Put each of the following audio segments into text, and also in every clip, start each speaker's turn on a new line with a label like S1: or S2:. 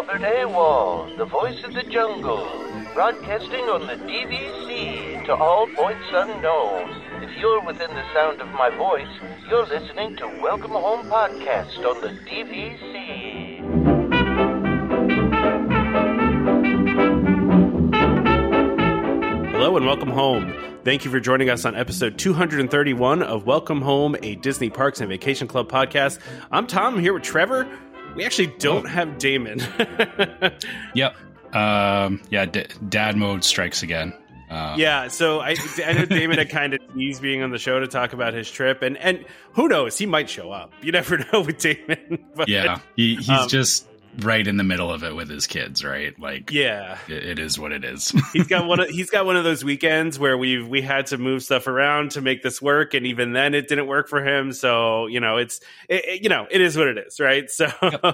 S1: Albert Awol, the voice of the jungle, broadcasting on the DVC to all points unknown. If you're within the sound of my voice, you're listening to Welcome Home Podcast on the DVC.
S2: Hello and welcome home. Thank you for joining us on episode 231 of Welcome Home, a Disney Parks and Vacation Club podcast. I'm Tom I'm here with Trevor. We actually don't have Damon.
S3: Yep. Um, yeah, d- dad mode strikes again. Uh,
S2: yeah, so I, I know Damon had kind of teased being on the show to talk about his trip, and and who knows, he might show up. You never know with Damon. But,
S3: Yeah. He, he's
S2: Um,
S3: just right in the middle of it with his kids, right? Like,
S2: yeah.
S3: it, it is what it is.
S2: he's got one. Of, he's got one of those weekends where we've we had to move stuff around to make this work, and even then, it didn't work for him. So you know, it's it, it- you know, it is what it is, right? So.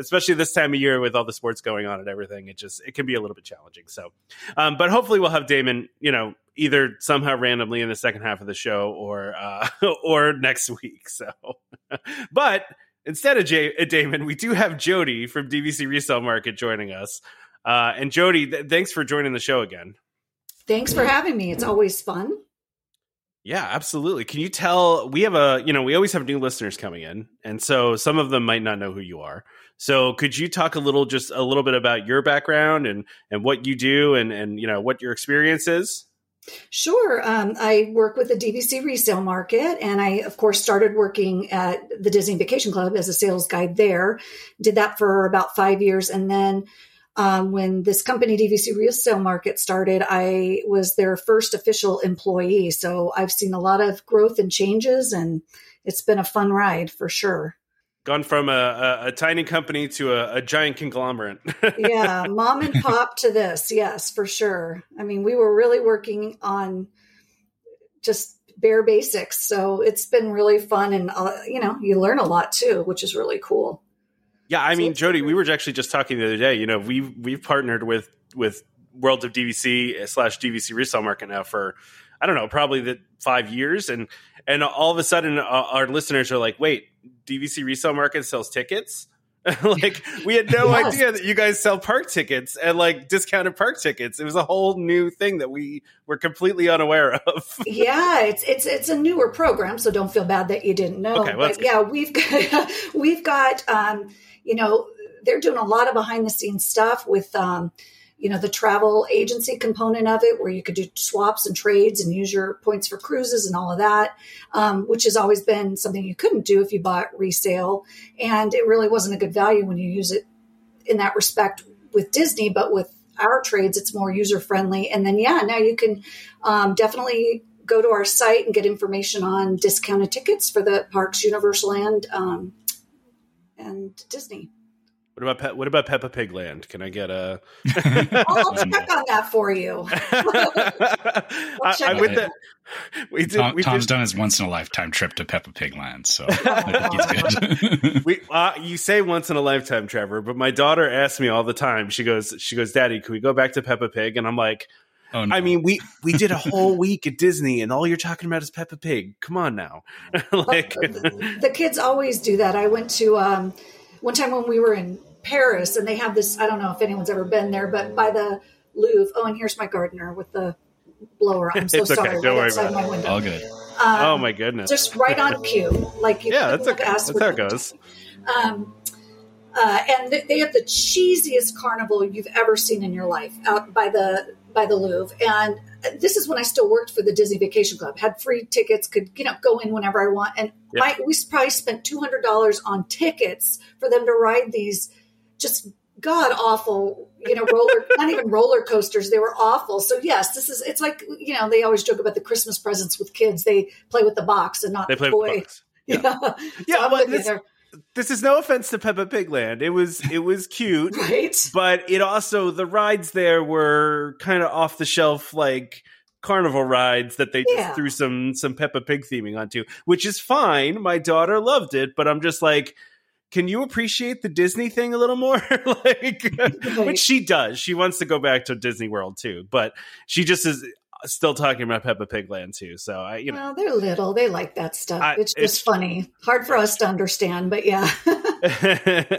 S2: Especially this time of year with all the sports going on and everything, it just it can be a little bit challenging. So, um, but hopefully we'll have Damon, you know, either somehow randomly in the second half of the show or uh, or next week. So, but instead of Jay, uh, Damon, we do have Jodi from DVC Resale Market joining us. Uh, and Jodi, th- thanks for joining the show again.
S4: Thanks for having me. It's always fun.
S2: Yeah, absolutely. Can you tell we have a, you know, we always have new listeners coming in, and so some of them might not know who you are. So could you talk a little just a little bit about your background and and what you do and and you know what your experience is?
S4: Sure. Um, I work with the DVC resale market, and I, of course, started working at the Disney Vacation Club as a sales guide there. Did that for about five years. And then um, when this company, DVC Resale Market, started, I was their first official employee. So I've seen a lot of growth and changes, and it's been a fun ride for sure.
S2: Gone from a, a, a tiny company to a, a giant conglomerate.
S4: yeah, mom and pop to this. Yes, for sure. I mean, we were really working on just bare basics. So it's been really fun. And, uh, you know, you learn a lot too, which is really cool.
S2: Yeah, I
S4: So
S2: mean,
S4: Jodi,
S2: we were actually just talking the other day. You know, we've we've partnered with with World of DVC slash DVC resale market now for I don't know, probably the five years, and and all of a sudden, uh, our listeners are like, "Wait, DVC resale market sells tickets." like we had no
S4: Yes.
S2: idea that you guys sell park tickets and like discounted park tickets. It was a whole new thing that we were completely unaware of.
S4: yeah, it's it's it's a newer program, so don't feel bad that you didn't know.
S2: Okay, well,
S4: but yeah, we've got we've got um, you know they're doing a lot of behind the scenes stuff with um, you know the travel agency component of it, where you could do swaps and trades and use your points for cruises and all of that, um, which has always been something you couldn't do if you bought resale, and it really wasn't a good value when you use it in that respect with Disney, but with our trades, it's more user friendly. And then, yeah, now you can um, definitely go to our site and get information on discounted tickets for the parks, Universal and um, and Disney.
S2: What about Pe- what about Peppa Pig Land? Can I get a?
S4: I'll check on that for you.
S2: I,
S4: check
S2: I'm with
S3: it.
S2: We did.
S3: Tom,
S2: we
S3: Tom's
S2: did,
S3: done his once in a lifetime trip to Peppa Pig Land, so I think he's good.
S2: we uh, you say once in a lifetime, Trevor, but my daughter asks me all the time. She goes, she goes, Daddy, can we go back to Peppa Pig? And I'm like,
S3: oh, no.
S2: I mean, we we did a whole week at Disney, and all you're talking about is Peppa Pig. Come on now, like,
S4: the kids always do that. I went to um, one time when we were in Paris, and they have this. I don't know if anyone's ever been there, but by the Louvre. Oh, and here's my gardener with the blower. I'm so
S2: It's okay.
S4: sorry.
S2: Don't
S4: right
S2: worry
S4: outside
S2: about
S4: my window.
S3: all good.
S4: Um,
S2: oh my goodness,
S4: just right on cue. Like you
S2: yeah, that's okay.
S4: ask
S2: That's how it goes.
S4: Um, uh, and th- they have the cheesiest carnival you've ever seen in your life out by the by the Louvre. And this is when I still worked for the Disney Vacation Club. Had free tickets, could you know go in whenever I want. And
S2: Yeah.
S4: my, we probably spent two hundred dollars on tickets for them to ride these just god awful you know roller not even roller coasters they were awful so yes this is it's like you know they always joke about the christmas presents with kids they play with the box and not
S2: They
S4: the
S2: play
S4: toy
S2: with books.
S4: yeah,
S2: Yeah,
S4: So I'm
S2: well, this- This is no offense to Peppa Pig Land. It was it was cute.
S4: right
S2: but it also the rides there were kind of off the shelf like carnival rides that they just threw some some Peppa Pig theming onto, which is fine. My daughter loved it, but I'm just like, can you appreciate the Disney thing a little more? like, which she does. She wants to go back to Disney World too, but she just is still talking about Peppa Pig Land too. So I, you know,
S4: Well, they're little. They like that stuff.
S2: I-
S4: it's just
S2: it's-
S4: funny. Hard for us to understand, but yeah.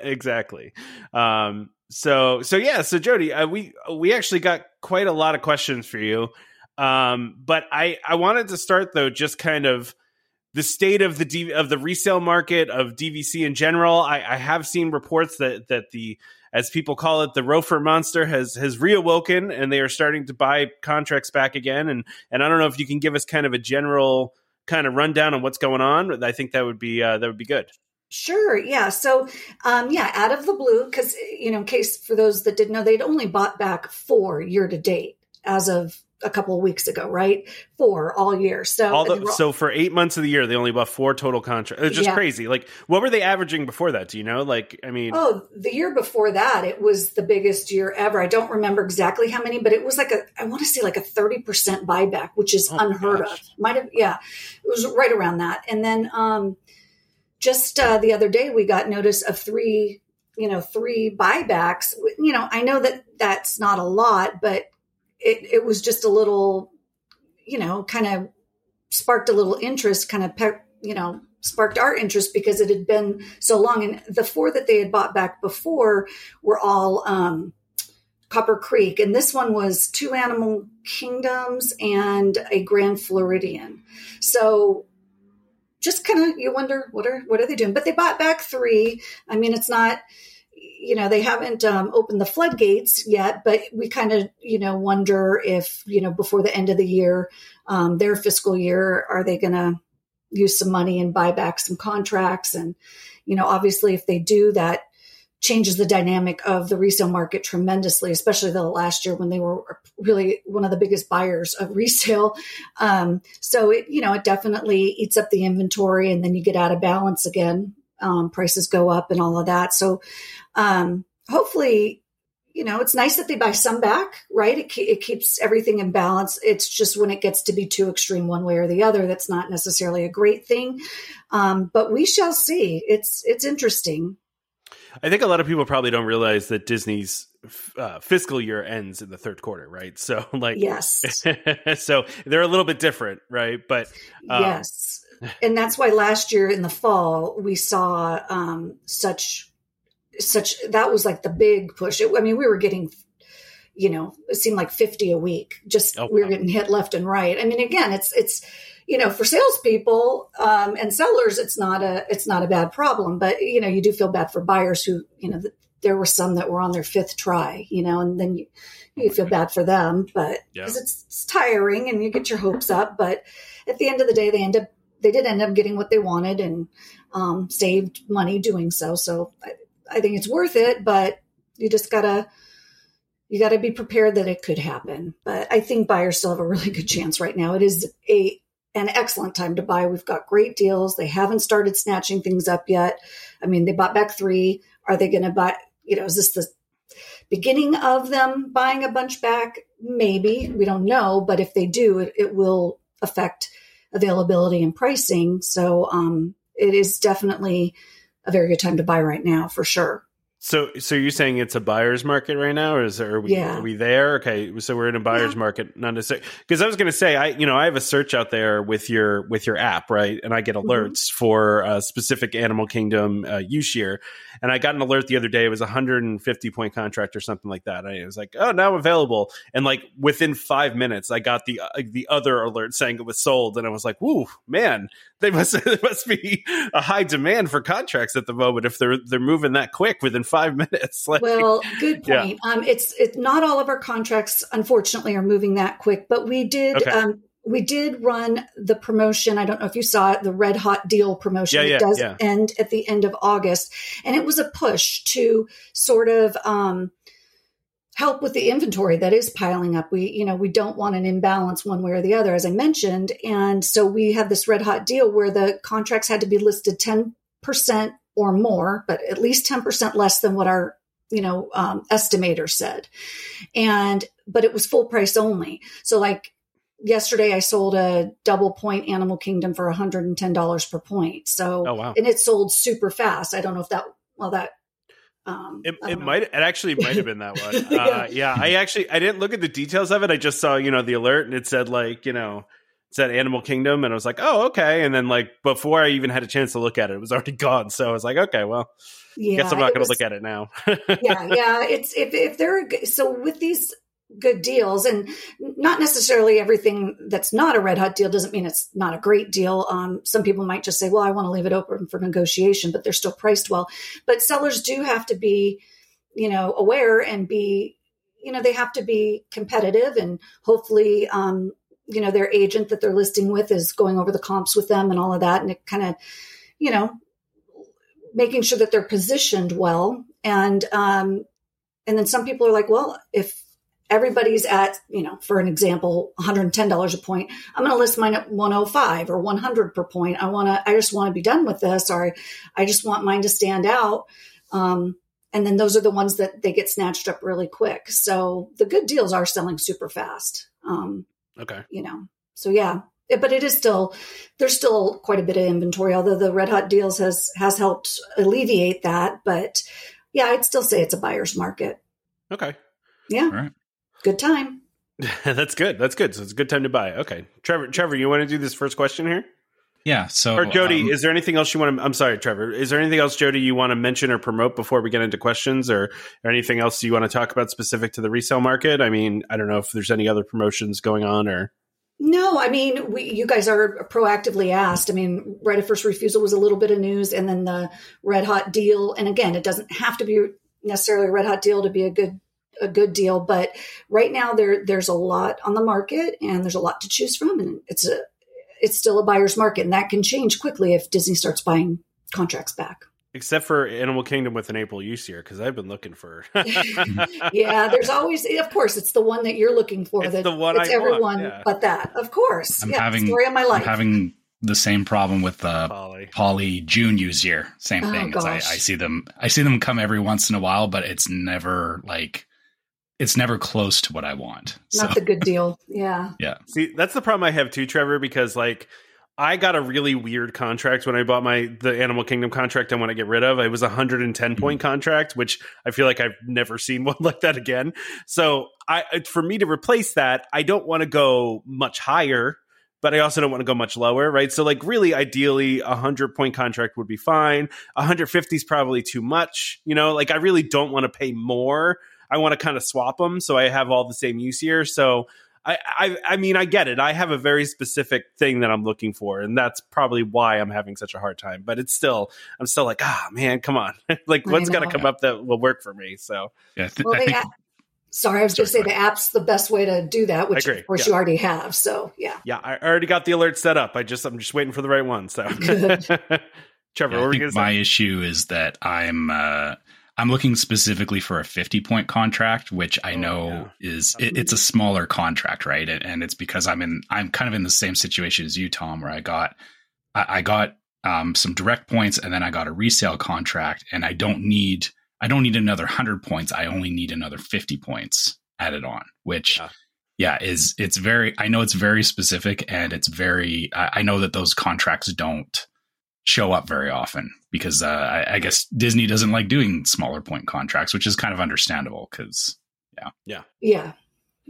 S2: exactly. Um, so so yeah, so Jodi, uh, we we actually got quite a lot of questions for you. Um, but I I wanted to start though just kind of the state of the D- of the resale market of DVC in general. I, I have seen reports that that the as people call it, the ROFR monster has has reawoken, and they are starting to buy contracts back again. And and I don't know if you can give us kind of a general kind of rundown on what's going on. I think that would be uh, that would be good.
S4: Sure. Yeah. So, um, yeah, out of the blue, because you know, in case for those that didn't know, they'd only bought back four year to date as of a couple of weeks ago, right? Four all year. So,
S2: all the, so for eight months of the year, they only bought four total contracts. It's just yeah. crazy. Like, what were they averaging before that? Do you know? Like, I mean,
S4: oh, the year before that, it was the biggest year ever. I don't remember exactly how many, but it was like a, I want to say like a thirty percent buyback, which is oh unheard of. Might have, yeah, it was right around that. And then, um, just uh, the other day, we got notice of three, you know, three buybacks. You know, I know that that's not a lot, but it, it was just a little, you know, kind of sparked a little interest, kind of, pe- you know, sparked our interest because it had been so long. And the four that they had bought back before were all um, Copper Creek. And this one was two Animal Kingdoms and a Grand Floridian. So just kind of you wonder what are what are they doing? But they bought back three. I mean, it's not you know they haven't um, opened the floodgates yet but we kind of you know wonder if you know before the end of the year um, their fiscal year are they going to use some money and buy back some contracts and you know obviously if they do that changes the dynamic of the resale market tremendously, especially the last year when they were really one of the biggest buyers of resale. Um, so it, you know, it definitely eats up the inventory and then you get out of balance again um, prices go up and all of that. So um, hopefully, you know, it's nice that they buy some back, right? It, it keeps everything in balance. It's just when it gets to be too extreme one way or the other, that's not necessarily a great thing. Um, but we shall see. It's it's interesting.
S2: I think a lot of people probably don't realize that Disney's uh, fiscal year ends in the third quarter, right? So, like,
S4: yes,
S2: so they're a little bit different, right? But
S4: um, yes, and that's why last year in the fall we saw um, such such that was like the big push. It, I mean, we were getting you know it seemed like 50 a week just oh, we were getting hit left and right i mean again it's it's you know for salespeople um, and sellers it's not a it's not a bad problem but you know you do feel bad for buyers who you know there were some that were on their fifth try you know and then you you feel bad for them but because yeah. it's, it's tiring and you get your hopes up but at the end of the day they end up they did end up getting what they wanted and um, saved money doing so. So I, I think it's worth it, but you just gotta you got to be prepared that it could happen. But I think buyers still have a really good chance right now. It is a an excellent time to buy. We've got great deals. They haven't started snatching things up yet. I mean, they bought back three. Are they going to buy? You know, is this the beginning of them buying a bunch back? Maybe we don't know, but if they do, it, it will affect availability and pricing. So um, it is definitely a very good time to buy right now for sure.
S2: So, so you're saying it's a buyer's market right now, or is there, are we yeah. are we there? Okay, so we're in a buyer's yeah. market, not necessarily. Because I was going to say, I you know I have a search out there with your with your app, right? And I get mm-hmm. alerts mm-hmm. for a specific Animal Kingdom uh, use year, and I got an alert the other day. It was a 150 point contract or something like that. I was like, oh, now available, and like within five minutes, I got the uh, the other alert saying it was sold, and I was like, whoo, man, they must there must be a high demand for contracts at the moment if they're they're moving that quick within five minutes.
S4: Like, well, good point. Yeah. Um, it's it's not all of our contracts, unfortunately, are moving that quick, but we did. Okay. Um, we did run the promotion. I don't know if you saw it, the red hot deal promotion.
S2: Yeah, yeah,
S4: it does
S2: yeah.
S4: end at the end of August. And it was a push to sort of um, help with the inventory that is piling up. We, you know, we don't want an imbalance one way or the other, as I mentioned. And so we had this red hot deal where the contracts had to be listed 10% or more, but at least 10% less than what our, you know, um, estimator said. And, but it was full price only. So like yesterday I sold a double point Animal Kingdom for $110 per point. So,
S2: oh, wow.
S4: and it sold super fast. I don't know if that, well, that
S2: um, it, it might it actually might have been that one. Uh, yeah. yeah, I actually I didn't look at the details of it. I just saw you know the alert and it said like you know said Animal Kingdom, and I was like, oh, okay. And then like before I even had a chance to look at it, it was already gone. So I was like, okay, well,
S4: Yeah,
S2: guess I'm not going to
S4: was-
S2: look at it now.
S4: yeah, yeah. It's if if they're so with these good deals, and not necessarily everything that's not a red hot deal doesn't mean it's not a great deal. Um, some people might just say, "Well, I want to leave it open for negotiation," but they're still priced well. But sellers do have to be, you know, aware and be, you know, they have to be competitive, and hopefully, um, you know, their agent that they're listing with is going over the comps with them and all of that, and it kind of, you know, making sure that they're positioned well and um and then some people are like well if everybody's at you know for an example $110 a point. I'm going to list mine at 105 or 100 per point. I want to i just want to be done with this or i just want mine to stand out. Um and then those are the ones that they get snatched up really quick. So the good deals are selling super fast um
S2: okay.
S4: you know. So yeah. It- but it is still there's still quite a bit of inventory although the red hot deals has has helped alleviate that. But yeah i'd still say it's a buyer's market.
S2: Okay.
S4: yeah.
S3: All right.
S4: Good time
S2: That's good. That's good. So it's a good time to buy. Okay. Trevor, Trevor, you want to do this first question here?
S3: Yeah. So
S2: Or Jodi,
S3: um,
S2: is there anything else you want to? I'm sorry, Trevor. Is there anything else, Jodi, you want to mention or promote before we get into questions, or, or anything else you want to talk about specific to the resale market? I mean, I don't know if there's any other promotions going on, or
S4: no i mean we you guys are proactively asked i mean right of first refusal was a little bit of news and then the red hot deal and again it doesn't have to be necessarily a red hot deal to be a good a good deal but right now there there's a lot on the market and there's a lot to choose from and it's a it's still a buyer's market and that can change quickly if disney starts buying contracts back
S2: except for Animal Kingdom with an April use year, because I've been looking for.
S4: yeah there's always of course it's the one that you're looking for
S2: It's
S4: that
S2: the one
S4: it's
S2: I want,
S4: everyone
S2: yeah.
S4: but that of course
S3: I'm
S4: yeah
S3: having
S4: story of my life
S3: I'm having the same problem with the
S2: Polly.
S3: Poly June use year. Same
S4: Oh,
S3: thing. I, I see them. I see them come every once in a while, but it's never like it's never close to what I want. So
S4: not the good deal yeah Yeah.
S2: See, that's the problem I have too, Trevor, because like I got a really weird contract when I bought my the Animal Kingdom contract I want to get rid of. It was a 110 point mm. contract, which I feel like I've never seen one like that again. So I for me to replace that, I don't want to go much higher, but I also don't want to go much lower, right? So like really ideally a 100 point contract would be fine. 150 is probably too much, you know? Like I really don't want to pay more. I want to kind of swap them so I have all the same use here. So I, I I mean I get it. I have a very specific thing that I'm looking for, and that's probably why I'm having such a hard time. But it's still I'm still like, ah man, come on. like
S4: what's
S2: what's gotta
S4: know.
S2: come up that will work for me. So
S3: yeah, th-
S4: well
S3: I think
S4: app, sorry i was going to say the app's the best way to do that which of course
S2: yeah.
S4: you already have so yeah
S2: yeah, I already got the alert set up. I just I'm just waiting for the right one. So Trevor,
S3: Yeah,
S2: what
S3: I think my
S2: say?
S3: issue is that I'm uh, I'm looking specifically for a 50 point contract, which I
S2: Oh,
S3: know is it, it's a smaller contract, right? And, and it's because I'm in I'm kind of in the same situation as you, Tom, where I got I, I got um, some direct points and then I got a resale contract, and I don't need I don't need another 100 points. I only need another 50 points added on, which
S2: Yeah.
S3: yeah is it's very i know it's very specific and it's very i, I know that those contracts don't show up very often because uh, I, I guess disney doesn't like doing smaller point contracts which is kind of understandable because
S4: yeah yeah yeah.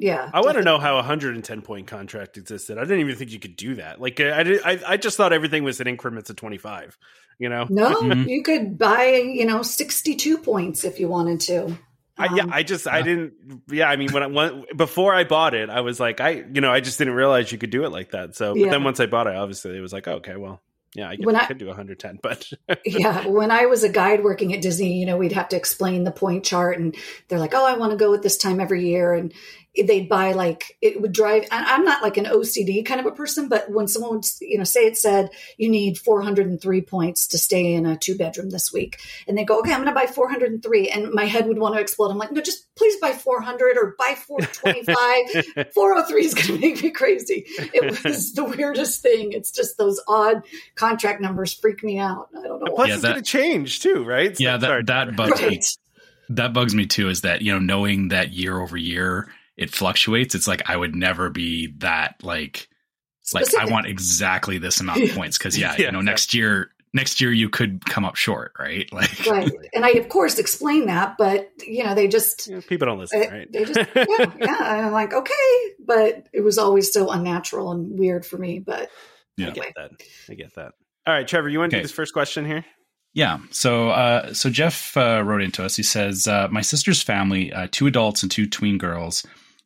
S2: Yeah, I want to know how a 110 point contract existed. I didn't even think you could do that. Like I did, I, I just thought everything was in increments of 25. You know,
S4: no
S3: Mhm.
S4: you could buy you know 62 points if you wanted to
S2: I, yeah,
S4: Um,
S2: I just I didn't. Yeah, I mean, when I went before I bought it, I was like, I you know, I just didn't realize you could do it like that. So, but
S4: Yeah.
S2: then once I bought it, obviously, it was like, okay, well, yeah, I,
S4: When
S2: I
S4: I-
S2: could do 110, but
S4: yeah when i was a guide working at disney you know we'd have to explain the point chart and they're like oh i want to go at this time every year and they'd buy like it would drive and i'm not like an ocd kind of a person but when someone would you know say it said you need 403 points to stay in a two bedroom this week and they go okay i'm going to buy 403 and my head would want to explode. I'm like no just please buy 400 or buy 425 403 is going to make me crazy. It was the weirdest thing. It's just those odd contract numbers freak me out. I don't know
S2: plus
S4: why.
S3: Yeah,
S2: it's
S3: that-
S2: going to change too, right? So-
S3: yeah that
S2: sorry.
S3: that bugs me. That bugs me too is that you know knowing that year over year it fluctuates it's like i would never be that like it's like I want exactly this amount of points because yeah,
S2: Yeah,
S3: you know, next year next year you could come up short, right? Like,
S4: right. And I, of course, explain that, but you know, they just
S2: Yeah, people don't listen,
S4: they,
S2: right?
S4: they just yeah, yeah. And I'm like, okay, but it was always so unnatural and weird for me. But yeah,
S2: I
S3: Yeah.
S2: get that. I get that. All right, Trevor, you want to
S3: Okay.
S2: do this first question here?
S3: Yeah. So, uh, so Jeff uh, wrote into us. He says, uh, "My sister's family, uh, two adults and two tween girls,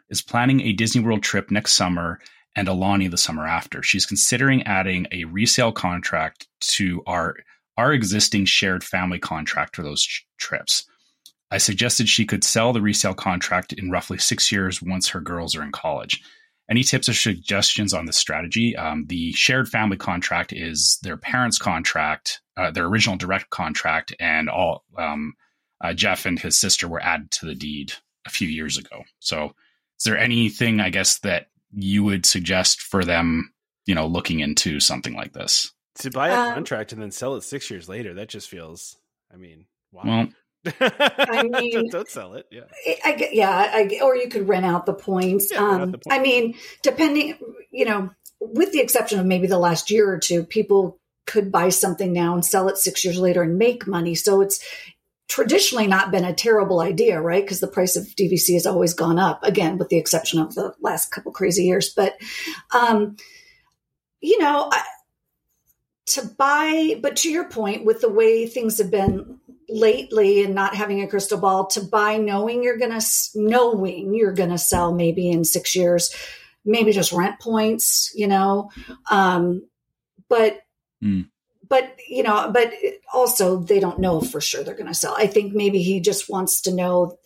S3: is planning a Disney World trip next summer and Alani the summer after. She's considering adding a resale contract to our our existing shared family contract for those ch- trips. I suggested she could sell the resale contract in roughly six years once her girls are in college." Any tips or suggestions on this strategy? Um, the shared family contract is their parents' contract, uh, their original direct contract, and all um, uh, Jeff and his sister were added to the deed a few years ago. So, is there anything I guess that you would suggest for them, you know, looking into something like this?
S2: To buy a
S4: Um,
S2: contract and then sell it six years later, that just feels. I mean, wow.
S3: Well,
S2: I
S4: mean-
S2: don't sell it. Yeah.
S4: I, I yeah, I, or you could rent out the points.
S2: Yeah,
S4: um,
S2: the points.
S4: I mean, depending, you know, with the exception of maybe the last year or two, people could buy something now and sell it six years later and make money. So it's traditionally not been a terrible idea, right? Because the price of DVC has always gone up, again, with the exception of the last couple crazy years. But, um, you know, I, to buy, but to your point, with the way things have been lately and not having a crystal ball, to buy knowing you're going to, knowing you're going to sell maybe in six years, maybe just rent points, you know, um, but,
S3: Mm.
S4: But, you know, but also they don't know for sure they're going to sell. I think maybe he just wants to know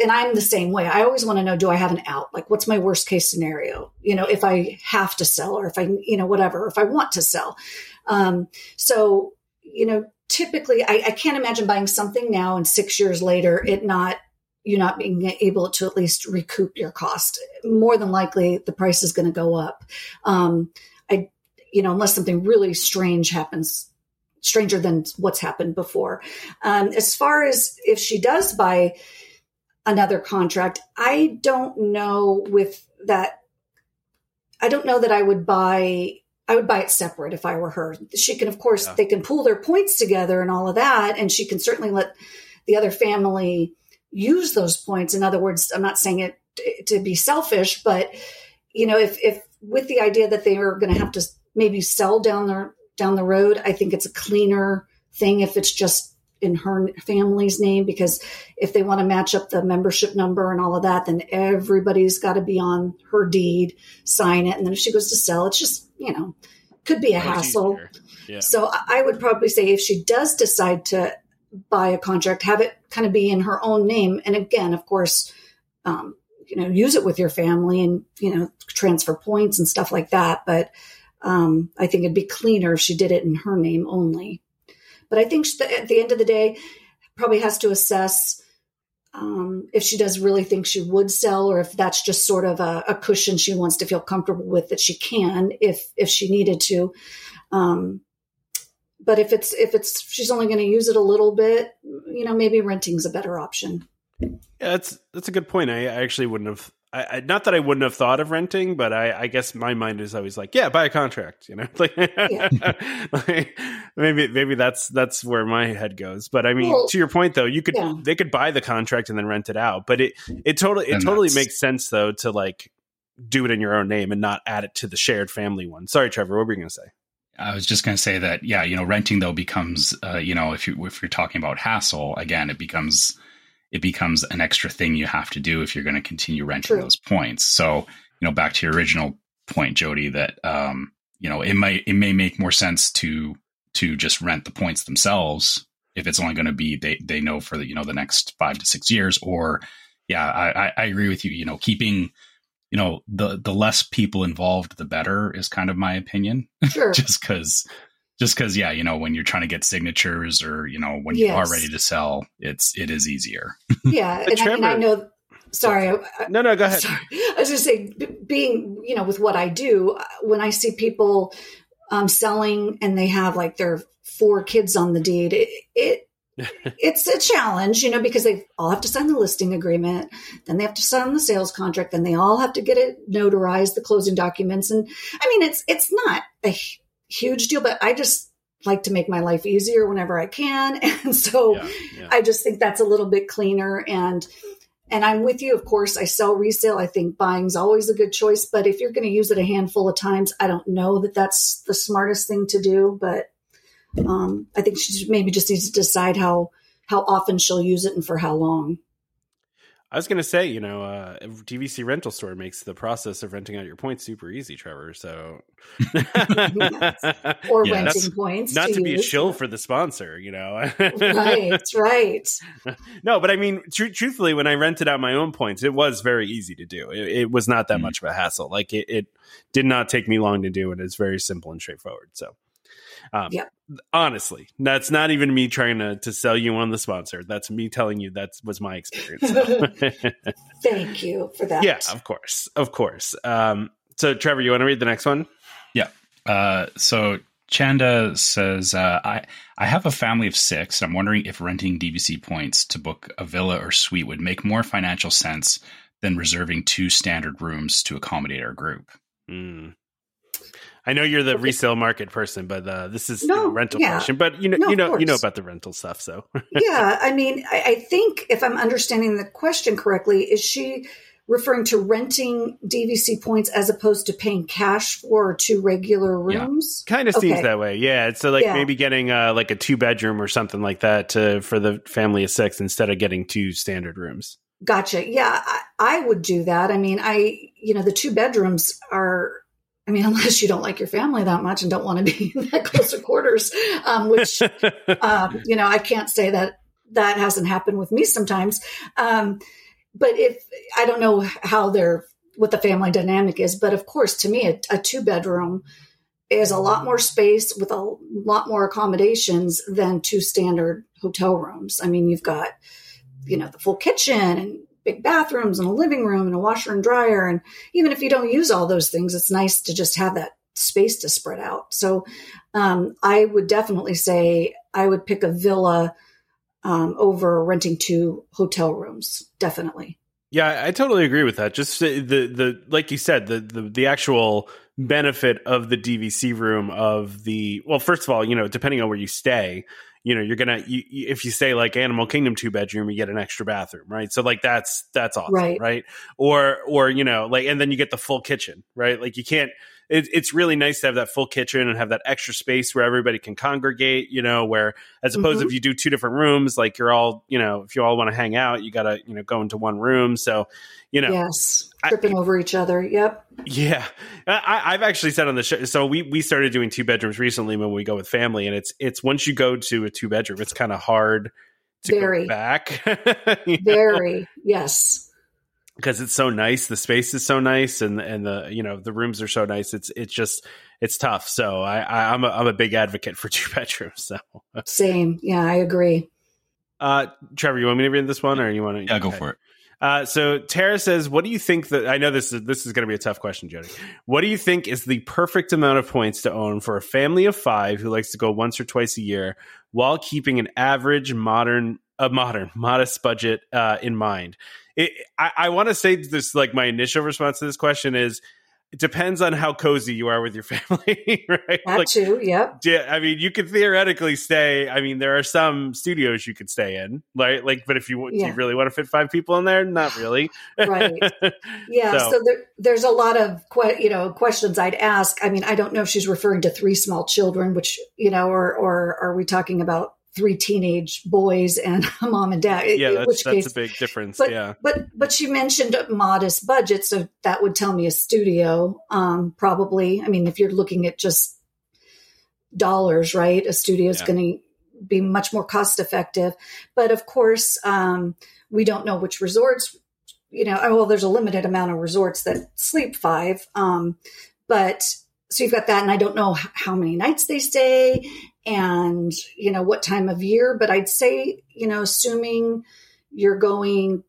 S4: and I'm the same way. I always want to know, do I have an out? Like, what's my worst case scenario? You know, if I have to sell or if I, you know, whatever, if I want to sell. Um, so, you know, typically I, I can't imagine buying something now and six years later, it not, you not being able to at least recoup your cost. More than likely, the price is going to go up. Um, you know, unless something really strange happens, stranger than what's happened before. Um, as far as if she does buy, another contract. I don't know with that. I don't know that I would buy. I would buy it separate if I were her. She can, of course,
S2: Yeah.
S4: they can pool their points together and all of that, and she can certainly let the other family use those points. In other words, I'm not saying it to be selfish, but you know, if if with the idea that they are going to have to maybe sell down the down the road, I think it's a cleaner thing if it's just in her family's name because if they want to match up the membership number and all of that, then everybody's got to be on her deed, sign it. And then if she goes to sell, it's just, you know, could be a
S2: Much
S4: hassle.
S2: Yeah.
S4: So I I would probably say if she does decide to buy a contract, have it kind of be in her own name. And again, of course, um, you know, use it with your family and, you know, transfer points and stuff like that. But um, I think it'd be cleaner if she did it in her name only. But I think she, at the end of the day, probably has to assess um, if she does really think she would sell, or if that's just sort of a, a cushion she wants to feel comfortable with that she can, if if she needed to. Um, but if it's if it's she's only going to use it a little bit, you know, maybe renting's a better option.
S2: Yeah, that's that's a good point. I, I actually wouldn't have. I, I, not that I wouldn't have thought of renting, but I, I guess my mind is always like, yeah, buy a contract. You know, like, like, maybe maybe that's that's where my head goes. But I mean,
S4: Well,
S2: to your point though, you could
S4: yeah.
S2: they could buy the contract and then rent it out. But it it totally it
S3: And
S2: totally
S3: that's-
S2: makes sense though to like do it in your own name and not add it to the shared family one. Sorry, Trevor, what were you going to say?
S3: I was just going to say that, yeah, you know, renting though becomes, uh, you know, if you if you're talking about hassle, again, it becomes it becomes an extra thing you have to do if you're going to continue renting
S4: True.
S3: those points. So, you know, back to your original point, Jodi, that um, you know, it might it may make more sense to to just rent the points themselves if it's only going to be they they know for the you know the next five to six years. Or, yeah, I I, I agree with you. You know, keeping you know the the less people involved, the better is kind of my opinion
S4: Sure.
S3: just because just because yeah you know when you're trying to get signatures or you know when you
S4: Yes.
S3: are ready to sell it's it is easier
S4: yeah.
S2: But
S4: And, I- and I know, sorry, I, I-
S2: No, no, go ahead.
S4: Sorry. I was going to say, being, you know, with what I do, uh, when I see people um, selling and they have like their four kids on the deed, it, it it's a challenge, you know, because they all have to sign the listing agreement, then they have to sign the sales contract, then they all have to get it notarized, the closing documents, and I mean, it's it's not a hu- huge deal, but I just like to make my life easier whenever I can. And so
S2: Yeah, yeah.
S4: I just think that's a little bit cleaner and and I'm with you. Of course, I sell resale. I think buying's always a good choice, but if you're going to use it a handful of times, I don't know that that's the smartest thing to do. But um, I think she maybe just needs to decide how how often she'll use it and for how long.
S2: I was going to say, you know, uh, DVC rental store makes the process of renting out your points super easy, Trevor. So,
S4: Or
S3: Yeah,
S4: renting
S2: that's-
S4: points.
S2: not to be a
S4: use.
S2: shill for the sponsor, you know.
S4: right, right.
S2: no, but I mean, tru- truthfully, when I rented out my own points, it was very easy to do. It, it was not that
S3: Mhm.
S2: much of a hassle. Like it, it did not take me long to do, and it's very simple and straightforward. So, um,
S4: Yep.
S2: Honestly, that's not even me trying to to sell you on the sponsor. That's me telling you that was my experience. So.
S4: Thank you for that.
S2: yeah, of course, of course. Um, so, Trevor, you want to read the next one? Yeah.
S3: Uh, so Chanda says, uh, I I have a family of six. I'm wondering if renting DVC points to book a villa or suite would make more financial sense than reserving two standard rooms to accommodate our group.
S2: Mm. I know you're the resale market person, but uh, this is
S4: No,
S2: rental
S4: yeah.
S2: question. But you know,
S4: No,
S2: you know, you know about the rental stuff. So,
S4: yeah, I mean, I, I think if I'm understanding the question correctly, is she referring to renting DVC points as opposed to paying cash for two regular
S3: Yeah.
S4: rooms?
S2: kind of seems that way. Yeah. So, like
S4: Yeah.
S2: maybe getting uh, like a two bedroom or something like that to, for the family of six instead of getting two standard rooms.
S4: Gotcha. Yeah, I, I would do that. I mean, I, you know, the two bedrooms are, I mean, unless you don't like your family that much and don't want to be in that closer quarters, um, which, um, you know, I can't say that that hasn't happened with me sometimes. Um, but if I don't know how they're, what the family dynamic is, but of course, to me, a, a two bedroom is a lot more space with a lot more accommodations than two standard hotel rooms. I mean, you've got, you know, the full kitchen and big bathrooms and a living room and a washer and dryer. And even if you don't use all those things, it's nice to just have that space to spread out. So um, I would definitely say I would pick a villa um, over renting two hotel rooms. Definitely.
S2: Yeah, I totally agree with that. Just the, the like you said, the, the the actual benefit of the DVC room of the well, first of all, you know, depending on where you stay, you know, you're gonna you, if you say like Animal Kingdom two bedroom, you get an extra bathroom, right? So like that's that's awesome,
S4: Right.
S2: right? Or or you know, like and then you get the full kitchen, right? Like you can't. It, it's really nice to have that full kitchen and have that extra space where everybody can congregate. You know, where as opposed
S4: Mhm.
S2: if you do two different rooms, like you're all you know, if you all want to hang out, you gotta you know go into one room. So you know,
S4: Yes.
S2: I-
S4: Tripping over each other. Yep.
S2: yeah, I, I've actually said on the show. So we we started doing two bedrooms recently when we go with family, and it's it's once you go to a two bedroom, it's kind of hard to
S4: Very.
S2: go back
S4: Very. yes.
S2: Because it's so nice. The space is so nice, and and the you know the rooms are so nice. It's it's just it's tough. So I, I I'm a I'm a big advocate for two bedrooms. So
S4: Same. Yeah, I agree.
S2: uh, Trevor, you want me to read this one, or you want to?
S3: Yeah, go for it.
S2: Uh, so Tara says, "What do you think that I know this is this is going to be a tough question, Jodi. What do you think is the perfect amount of points to own for a family of five who likes to go once or twice a year while keeping an average modern a modern modest budget uh, in mind?" It, I, I want to say this like my initial response to this question is it depends on how cozy you are with your family, right?
S4: That
S2: like
S4: too. Yep.
S2: yeah, I mean, you could theoretically stay. I mean, there are some studios you could stay in, right? Like, but if you do
S4: Yeah.
S2: you really want to fit five people in there, not really.
S4: Right. Yeah.
S2: So-
S4: So, there, there's a lot of que- you know questions I'd ask. I mean, I don't know if she's referring to three small children, which you know, or or are we talking about three teenage boys and a mom and dad?
S2: yeah,
S4: In
S2: that's
S4: which
S2: that's
S4: case,
S2: a big difference.
S4: but
S2: yeah,
S4: but but she mentioned a modest budget, so that would tell me a studio. Um, probably. I mean, if you're looking at just dollars, right? A studio is
S2: Yeah.
S4: going to be much more cost effective. But of course, um, we don't know which resorts. You know, oh, well, there's a limited amount of resorts that sleep five. Um, but so you've got that, and I don't know how many nights they stay, and you know what time of year. But I'd say, you know, assuming you're going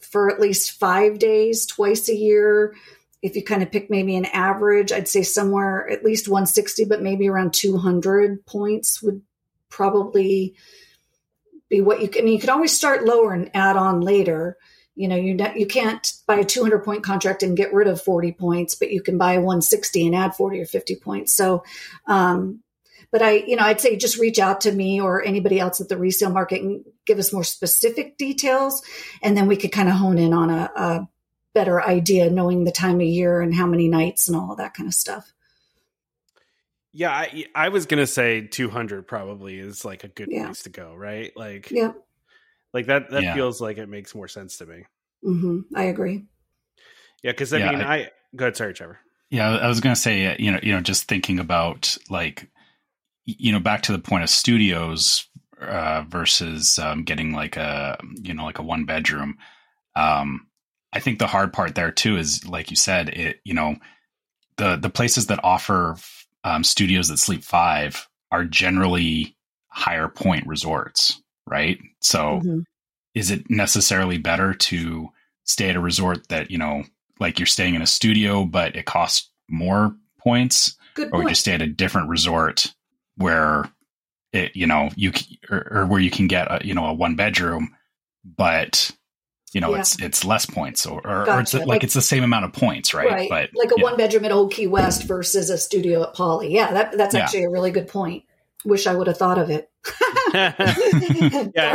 S4: for at least five days twice a year. If you kind of pick maybe an average, I'd say somewhere at least 160, but maybe around 200 points would probably be what you can. I mean, you can always start lower and add on later. You know, you you can't buy a 200 point contract and get rid of 40 points, but you can buy 160 and add 40 or 50 points. So, um, but I, you know, I'd say just reach out to me or anybody else at the resale market and give us more specific details. And then we could kind of hone in on a, a better idea, knowing the time of year and how many nights and all of that kind of stuff.
S2: Yeah, I, I was gonna say 200 probably is like a good
S4: Yeah.
S2: place to go, right? Like,
S4: Yeah.
S2: like that that
S3: Yeah.
S2: feels like it makes more sense to me.
S4: hmm I agree.
S2: Yeah, because I
S3: Yeah,
S2: mean, I, go ahead, sorry, Trevor.
S3: Yeah, I was going to say, uh, you know, you know, just thinking about like, y- you know, back to the point of studios uh, versus um, getting like a, you know, like a one bedroom. Um, I think the hard part there too is, like you said, it, you know, the the places that offer um, studios that sleep five are generally higher point resorts, right? So
S4: Mhm.
S3: is it necessarily better to stay at a resort that you know like you're staying in a studio but it costs more points
S4: Good
S3: or
S4: point.
S3: would you stay at a different resort where it you know you or, or where you can get a you know a one bedroom but you know
S4: Yeah.
S3: it's it's less points or or, or it's like,
S4: Like-
S3: it's the same amount of points right,
S4: right.
S3: but
S4: like a
S3: yeah.
S4: one bedroom at Old Key West versus a studio at Poly. Yeah, that, that's
S3: Yeah.
S4: actually a really good point. Wish I would have thought of it.
S2: yeah,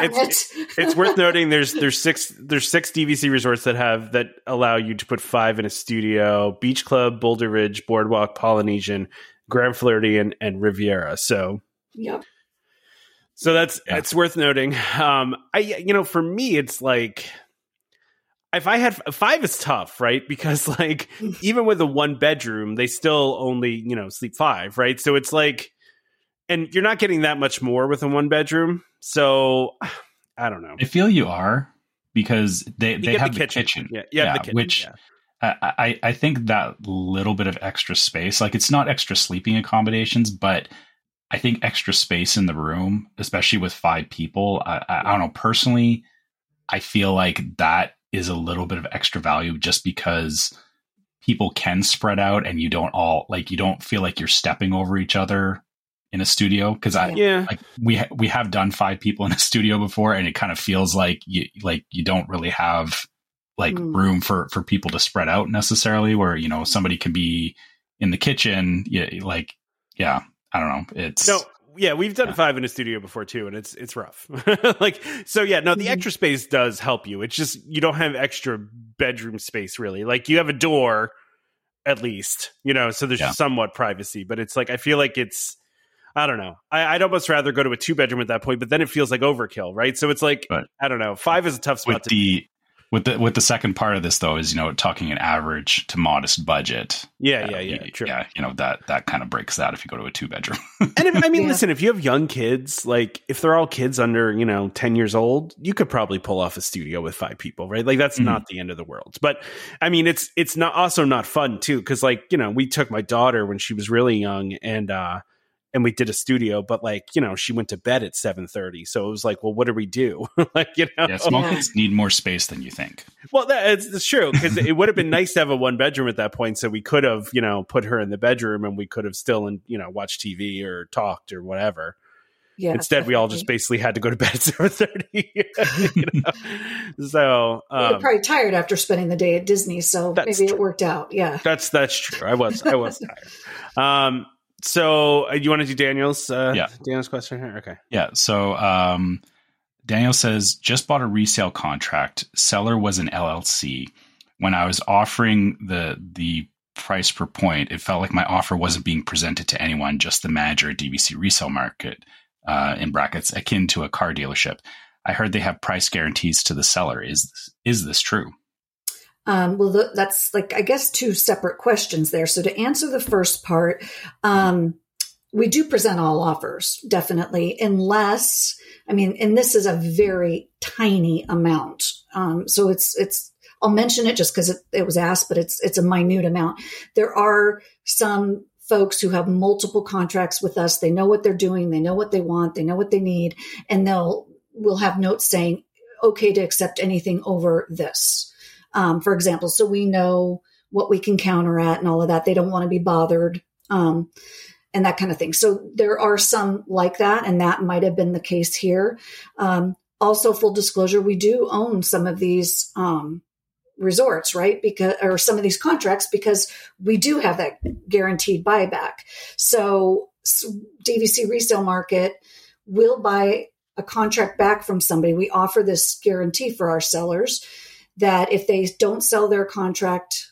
S2: it's
S4: it.
S2: it's worth noting there's there's six there's six DVC resorts that have that allow you to put five in a studio: Beach Club, Boulder Ridge, Boardwalk, Polynesian, Grand Floridian, and Riviera. So
S4: Yep.
S2: so that's
S3: Yeah.
S2: it's worth noting. Um, I you know for me it's like if I had five is tough, right? Because like even with a one bedroom, they still only you know sleep five, right? So it's like, and you're not getting that much more with a one bedroom. So I don't know.
S3: i feel you are because they
S2: You
S3: they have
S2: the
S3: the
S2: kitchen.
S3: kitchen,
S2: Yeah, you have the
S3: Yeah,
S2: kitchen,
S3: which-
S2: yeah.
S3: I, I think that little bit of extra space, like it's not extra sleeping accommodations, but I think extra space in the room, especially with five people, I, I, I don't know. Personally, I feel like that is a little bit of extra value just because people can spread out and you don't all like you don't feel like you're stepping over each other in a studio because I
S2: yeah.
S3: like we ha- we have done five people in a studio before and it kind of feels like you like you don't really have like
S4: Mm.
S3: room for for people to spread out necessarily where you know somebody can be in the kitchen yeah like yeah i don't know it's
S2: No, yeah, we've done
S3: Yeah.
S2: five in a studio before too, and it's it's rough. like so, yeah. No, the
S4: Mhm.
S2: extra space does help you. It's just you don't have extra bedroom space really. Like you have a door, at least you know, so there's
S3: Yeah.
S2: somewhat privacy. But it's like I feel like it's. I don't know. I, I'd almost rather go to a two bedroom at that point, but then it feels like overkill, right? So it's like
S3: Right.
S2: I don't know. Five is a tough spot
S3: with
S2: to
S3: the with the with the second part of this though is you know talking an average to modest budget
S2: Yeah, yeah, yeah.
S3: you-
S2: True.
S3: yeah you know that that kind of breaks that if you go to a two bedroom
S2: And if, I mean,
S4: Yeah.
S2: listen, if you have young kids, like if they're all kids under, you know, 10 years old, you could probably pull off a studio with five people, right? Like that's
S3: Mhm.
S2: not the end of the world. But I mean, it's, it's not also not fun too. Cause like, you know, we took my daughter when she was really young and, uh, and we did a studio, but like, you know, she went to bed at 730. So it was like, well, what do we do? like, you know,
S3: yeah small kids need more space than you think
S2: well, that's, it's, it's true because it would have been nice to have a one bedroom at that point, so we could have, you know, put her in the bedroom and we could have still, and you know, watched TV or talked or whatever.
S4: Yeah.
S2: Instead, we all just basically had to go to bed at seven thirty. you know? So
S4: We were
S2: um,
S4: probably tired after spending the day at Disney, so
S2: That's
S4: maybe
S2: true.
S4: it worked out. Yeah.
S2: that's that's true. I was I was tired. Um, so uh, you want to do Daniel's? Uh,
S3: Yeah.
S2: Daniel's question here. Okay.
S3: Yeah. So um, Daniel says, just bought a resale contract. Seller was an LLC. When I was offering the the price per point, it felt like my offer wasn't being presented to anyone, just the manager at DVC resale market, uh, in brackets, akin to a car dealership. I heard they have price guarantees to the seller. Is is this true?
S4: Um, well, th- that's like, I guess, two separate questions there. So to answer the first part, um, we do present all offers, definitely, unless, I mean, and this is a very tiny amount. Um, so it's, it's, I'll mention it just because it, it was asked, but it's, it's a minute amount. There are some folks who have multiple contracts with us. They know what they're doing. They know what they want. They know what they need. And they'll, we'll have notes saying, okay to accept anything over this um, for example. So we know what we can counter at and all of that. They don't want to be bothered um, and that kind of thing. So there are some like that, and that might have been the case here. Um, also, full disclosure, we do own some of these um, resorts, right? Because or some of these contracts because we do have that guaranteed buyback. So DVC resale market will buy a contract back from somebody. We offer this guarantee for our sellers that if they don't sell their contract,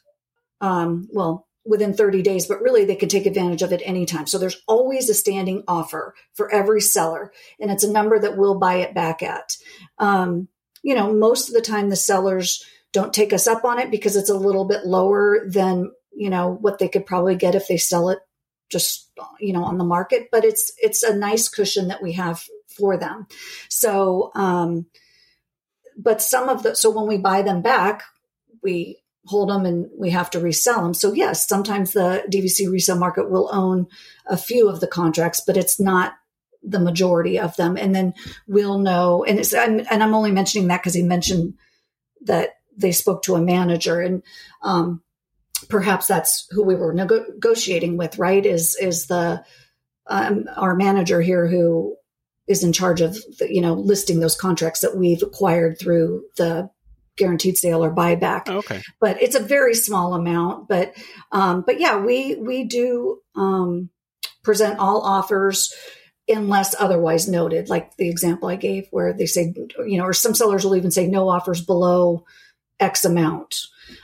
S4: um, well, within 30 days, but really they can take advantage of it anytime. So there's always a standing offer for every seller, and it's a number that we'll buy it back at. Um, you know, most of the time the sellers don't take us up on it because it's a little bit lower than, you know, what they could probably get if they sell it just, you know, on the market, but it's, it's a nice cushion that we have for them. So, um, but some of the, so when we buy them back, we hold them and we have to resell them. So yes, sometimes the DVC resale market will own a few of the contracts, but it's not the majority of them. And then we'll know, and it's, and, and I'm only mentioning that because he mentioned that they spoke to a manager and, um, perhaps that's who we were nego- negotiating with, right? Is, is the, um, our manager here who is in charge of, the, you know, listing those contracts that we've acquired through the guaranteed sale or buyback.
S2: Oh, okay.
S4: But it's a very small amount. But um, but yeah, we we do um, present all offers unless otherwise noted, like the example I gave where they say, you know, or some sellers will even say no offers below X amount.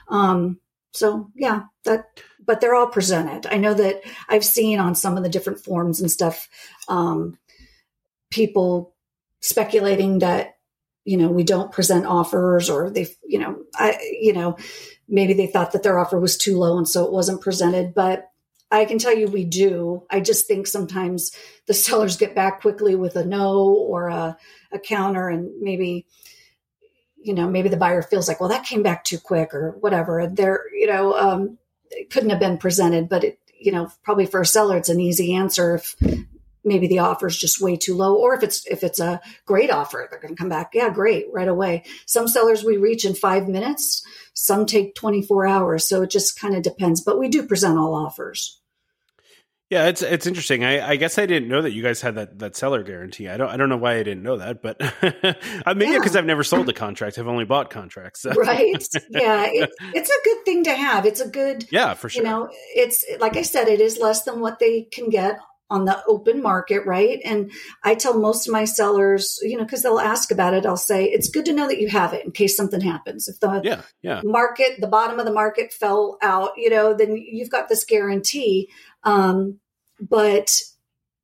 S4: Um, so yeah, that but they're all presented. I know that I've seen on some of the different forms and stuff, um, people speculating that you know, we don't present offers or they, you know, I, you know, maybe they thought that their offer was too low and so it wasn't presented, but I can tell you we do. I just think sometimes the sellers get back quickly with a no or a, a counter and maybe, you know, maybe the buyer feels like, well, that came back too quick or whatever. And they're, you know, um, it couldn't have been presented, but it, you know, probably for a seller, it's an easy answer if maybe the offer is just way too low or if it's if it's a great offer they're going to come back yeah great right away some sellers we reach in five minutes some take 24 hours so it just kind of depends but we do present all offers
S2: yeah, it's it's interesting. I, I guess I didn't know that you guys had that, that seller guarantee. I don't I don't know why I didn't know that, but uh, maybe because yeah. I've never sold a contract. I've only bought contracts. So.
S4: Right? Yeah, it, it's a good thing to have. It's a good
S2: yeah for sure.
S4: You know, it's like I said, it is less than what they can get on the open market, right? And I tell most of my sellers, you know, because they'll ask about it, I'll say it's good to know that you have it in case something happens. If the
S2: yeah, yeah.
S4: market, the bottom of the market fell out, you know, then you've got this guarantee. Um, but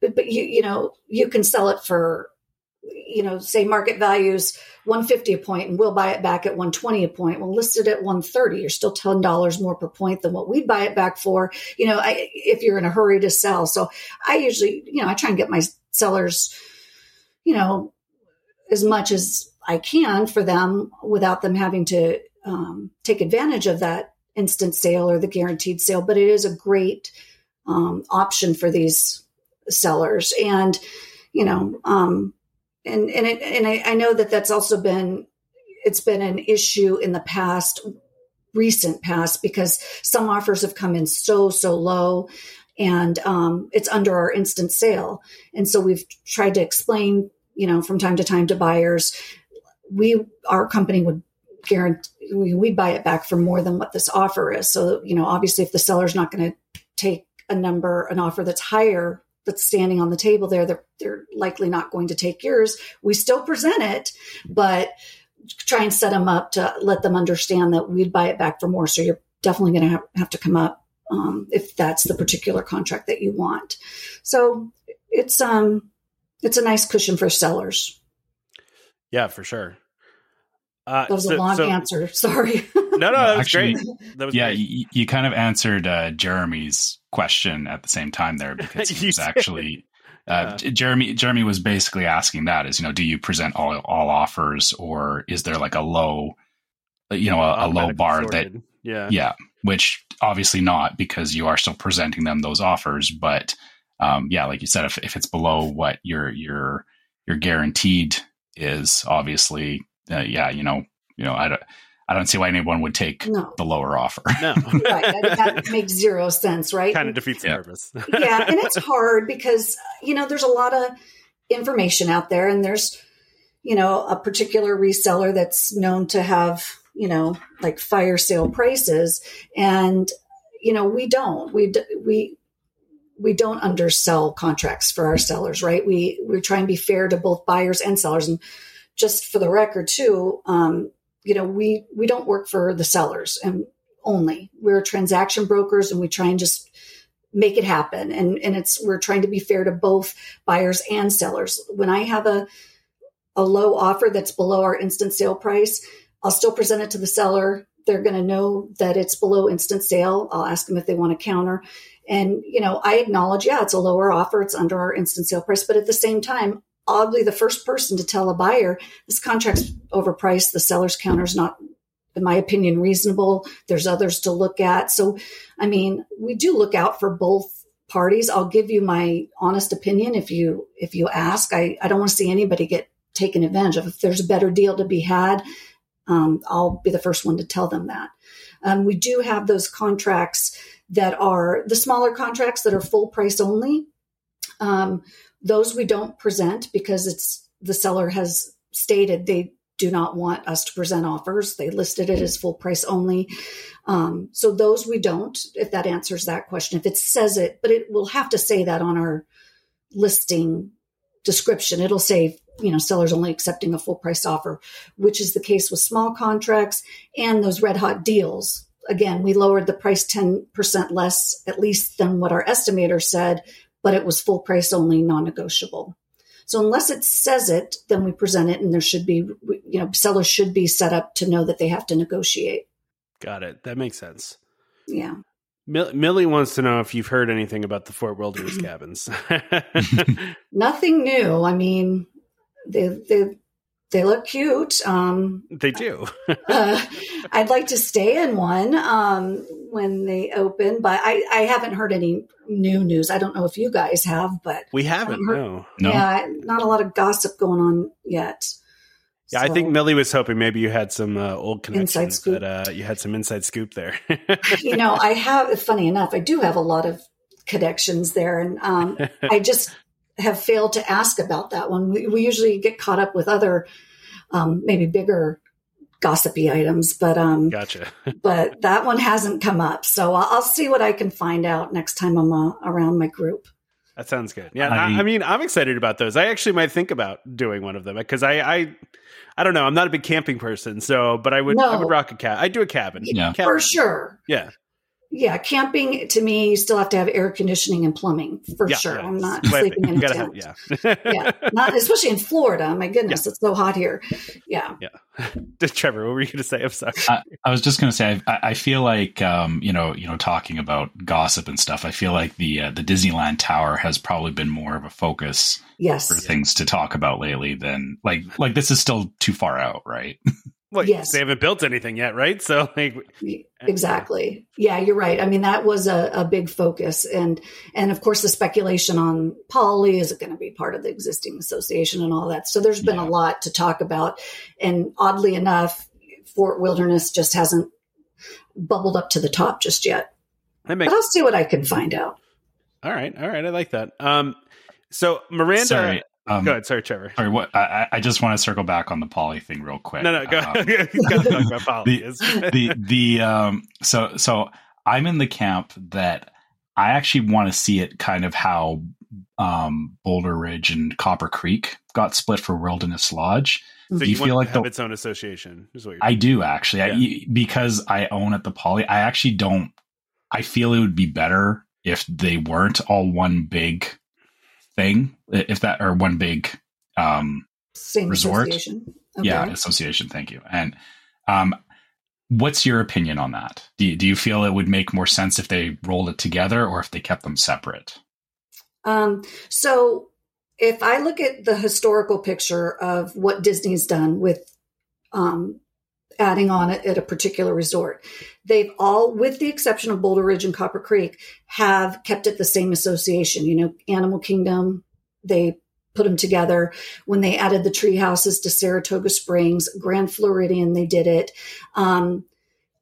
S4: but you you know you can sell it for you know, say market values 150 a point and we'll buy it back at 120 a point. Well, listed at 130, you're still $10 more per point than what we'd buy it back for, you know, I, if you're in a hurry to sell. So I usually, you know, I try and get my sellers, you know, as much as I can for them without them having to um, take advantage of that instant sale or the guaranteed sale. But it is a great um, option for these sellers. And, you know, um, and and it, and I, I know that that's also been it's been an issue in the past recent past because some offers have come in so so low and um, it's under our instant sale. And so we've tried to explain you know from time to time to buyers we our company would guarantee we, we'd buy it back for more than what this offer is. So you know obviously if the seller's not going to take a number an offer that's higher that's standing on the table there, they're, they're likely not going to take yours. We still present it, but try and set them up to let them understand that we'd buy it back for more. So you're definitely going to have, have to come up um, if that's the particular contract that you want. So it's um it's a nice cushion for sellers.
S2: Yeah, for sure.
S4: Uh, that was so, a long so, answer. Sorry. No,
S2: no, that was Actually, great. That was
S3: yeah,
S2: great.
S3: You, you, kind of answered uh, Jeremy's question at the same time there because he was actually uh, yeah. Jeremy. Jeremy was basically asking that is you know do you present all all offers or is there like a low, you know, a, a low bar sorted. that
S2: yeah
S3: yeah which obviously not because you are still presenting them those offers but um, yeah like you said if, if it's below what your your your guaranteed is obviously uh, yeah, you know, you know, I don't, I don't see why anyone would take no. the lower offer.
S2: No,
S4: right. That, that, makes zero sense, right?
S2: Kind of defeats the yeah. purpose.
S4: yeah, and it's hard because you know there's a lot of information out there, and there's you know a particular reseller that's known to have you know like fire sale prices, and you know we don't. We we we don't undersell contracts for our sellers, right? We we try and be fair to both buyers and sellers. And just for the record, too, um, you know, we we don't work for the sellers and only. We're transaction brokers, and we try and just make it happen. And and it's we're trying to be fair to both buyers and sellers. When I have a a low offer that's below our instant sale price, I'll still present it to the seller. They're going to know that it's below instant sale. I'll ask them if they want to counter and, you know, I acknowledge, yeah, it's a lower offer. It's under our instant sale price. But at the same time, I'll the first person to tell a buyer this contract's overpriced. The seller's counter is not, in my opinion, reasonable. There's others to look at. So, I mean, we do look out for both parties. I'll give you my honest opinion if you, if you ask. I, I don't want to see anybody get taken advantage of. If there's a better deal to be had, um, I'll be the first one to tell them that. Um, we do have those contracts that are the smaller contracts that are full price only. Um, those we don't present because it's the seller has stated they do not want us to present offers. They listed it as full price only. Um, so those we don't, if that answers that question. If it says it, but it will have to say that on our listing description. It'll say, you know, sellers only accepting a full price offer, which is the case with small contracts and those red hot deals again, we lowered the price 10% less, at least than what our estimator said, but it was full price only, non negotiable. So unless it says it, then we present it and there should be, you know, sellers should be set up to know that they have to negotiate.
S2: Got it. That makes sense.
S4: Yeah.
S2: Millie wants to know if you've heard anything about the Fort Wilderness cabins.
S4: Nothing new. I mean, they, they they look cute. Um,
S2: they do.
S4: uh, I'd like to stay in one um, when they open, but I, I haven't heard any new news. I don't know if you guys have, but
S2: we haven't. Heard, no.
S3: no,
S4: yeah, not a lot of gossip going on yet.
S2: Yeah, so, I think Millie was hoping maybe you had some uh, old connections that uh, you had some inside scoop there.
S4: you know, I have. Funny enough, I do have a lot of connections there, and um, I just have failed to ask about that one. We, we usually get caught up with other, um, maybe bigger gossipy items, but um,
S2: gotcha.
S4: but that one hasn't come up, so I'll, I'll, see what I can find out next time I'm uh, around my group.
S2: That sounds good. Yeah, I, I, mean, I'm excited about those. I actually might think about doing one of them because I, I, I don't know. I'm not a big camping person, so but I would, no. I would rock a cat. I do a cabin,
S4: yeah, cabin. for sure.
S2: Yeah,
S4: yeah, camping to me, you still have to have air conditioning and plumbing for yeah, sure. Yeah. I'm not sleeping in a tent. Have, yeah, yeah, not especially in Florida. My goodness, yeah. it's so hot here. Yeah,
S2: yeah. Trevor, what were you going to say? I'm sorry.
S3: I, I was just going to say, I, I, feel like um, you know, you know, talking about gossip and stuff. I feel like the uh, the Disneyland Tower has probably been more of a focus.
S4: Yes.
S3: for things to talk about lately than like like this is still too far out, right?
S2: Well, yes. they haven't built anything yet, right? So, like,
S4: exactly. Yeah, you're right. I mean, that was a, a big focus, and and of course, the speculation on Poly is it going to be part of the existing association and all that. So, there's been yeah. a lot to talk about, and oddly enough, Fort Wilderness just hasn't bubbled up to the top just yet. Makes- but I'll see what I can find out.
S2: All right, all right, I like that. Um, so Miranda,
S3: Sorry.
S2: Um, go ahead. Sorry, Trevor.
S3: Sorry, what? I, I, just want to circle back on the poly thing real quick.
S2: No, no, go. Um,
S3: the, the the um. So so I'm in the camp that I actually want to see it kind of how um Boulder Ridge and Copper Creek got split for Wilderness Lodge.
S2: So do you, you feel like have the, its own association?
S3: I do actually, yeah. I, because I own at the poly. I actually don't. I feel it would be better if they weren't all one big thing, if that or one big um,
S4: Same resort. Association.
S3: Okay. Yeah, association. Thank you. And um, what's your opinion on that? Do you, do you feel it would make more sense if they rolled it together or if they kept them separate?
S4: Um, so if I look at the historical picture of what Disney's done with um, adding on it at a particular resort. They've all, with the exception of Boulder Ridge and Copper Creek, have kept it the same association. You know, Animal Kingdom, they put them together. When they added the tree houses to Saratoga Springs, Grand Floridian, they did it. Um,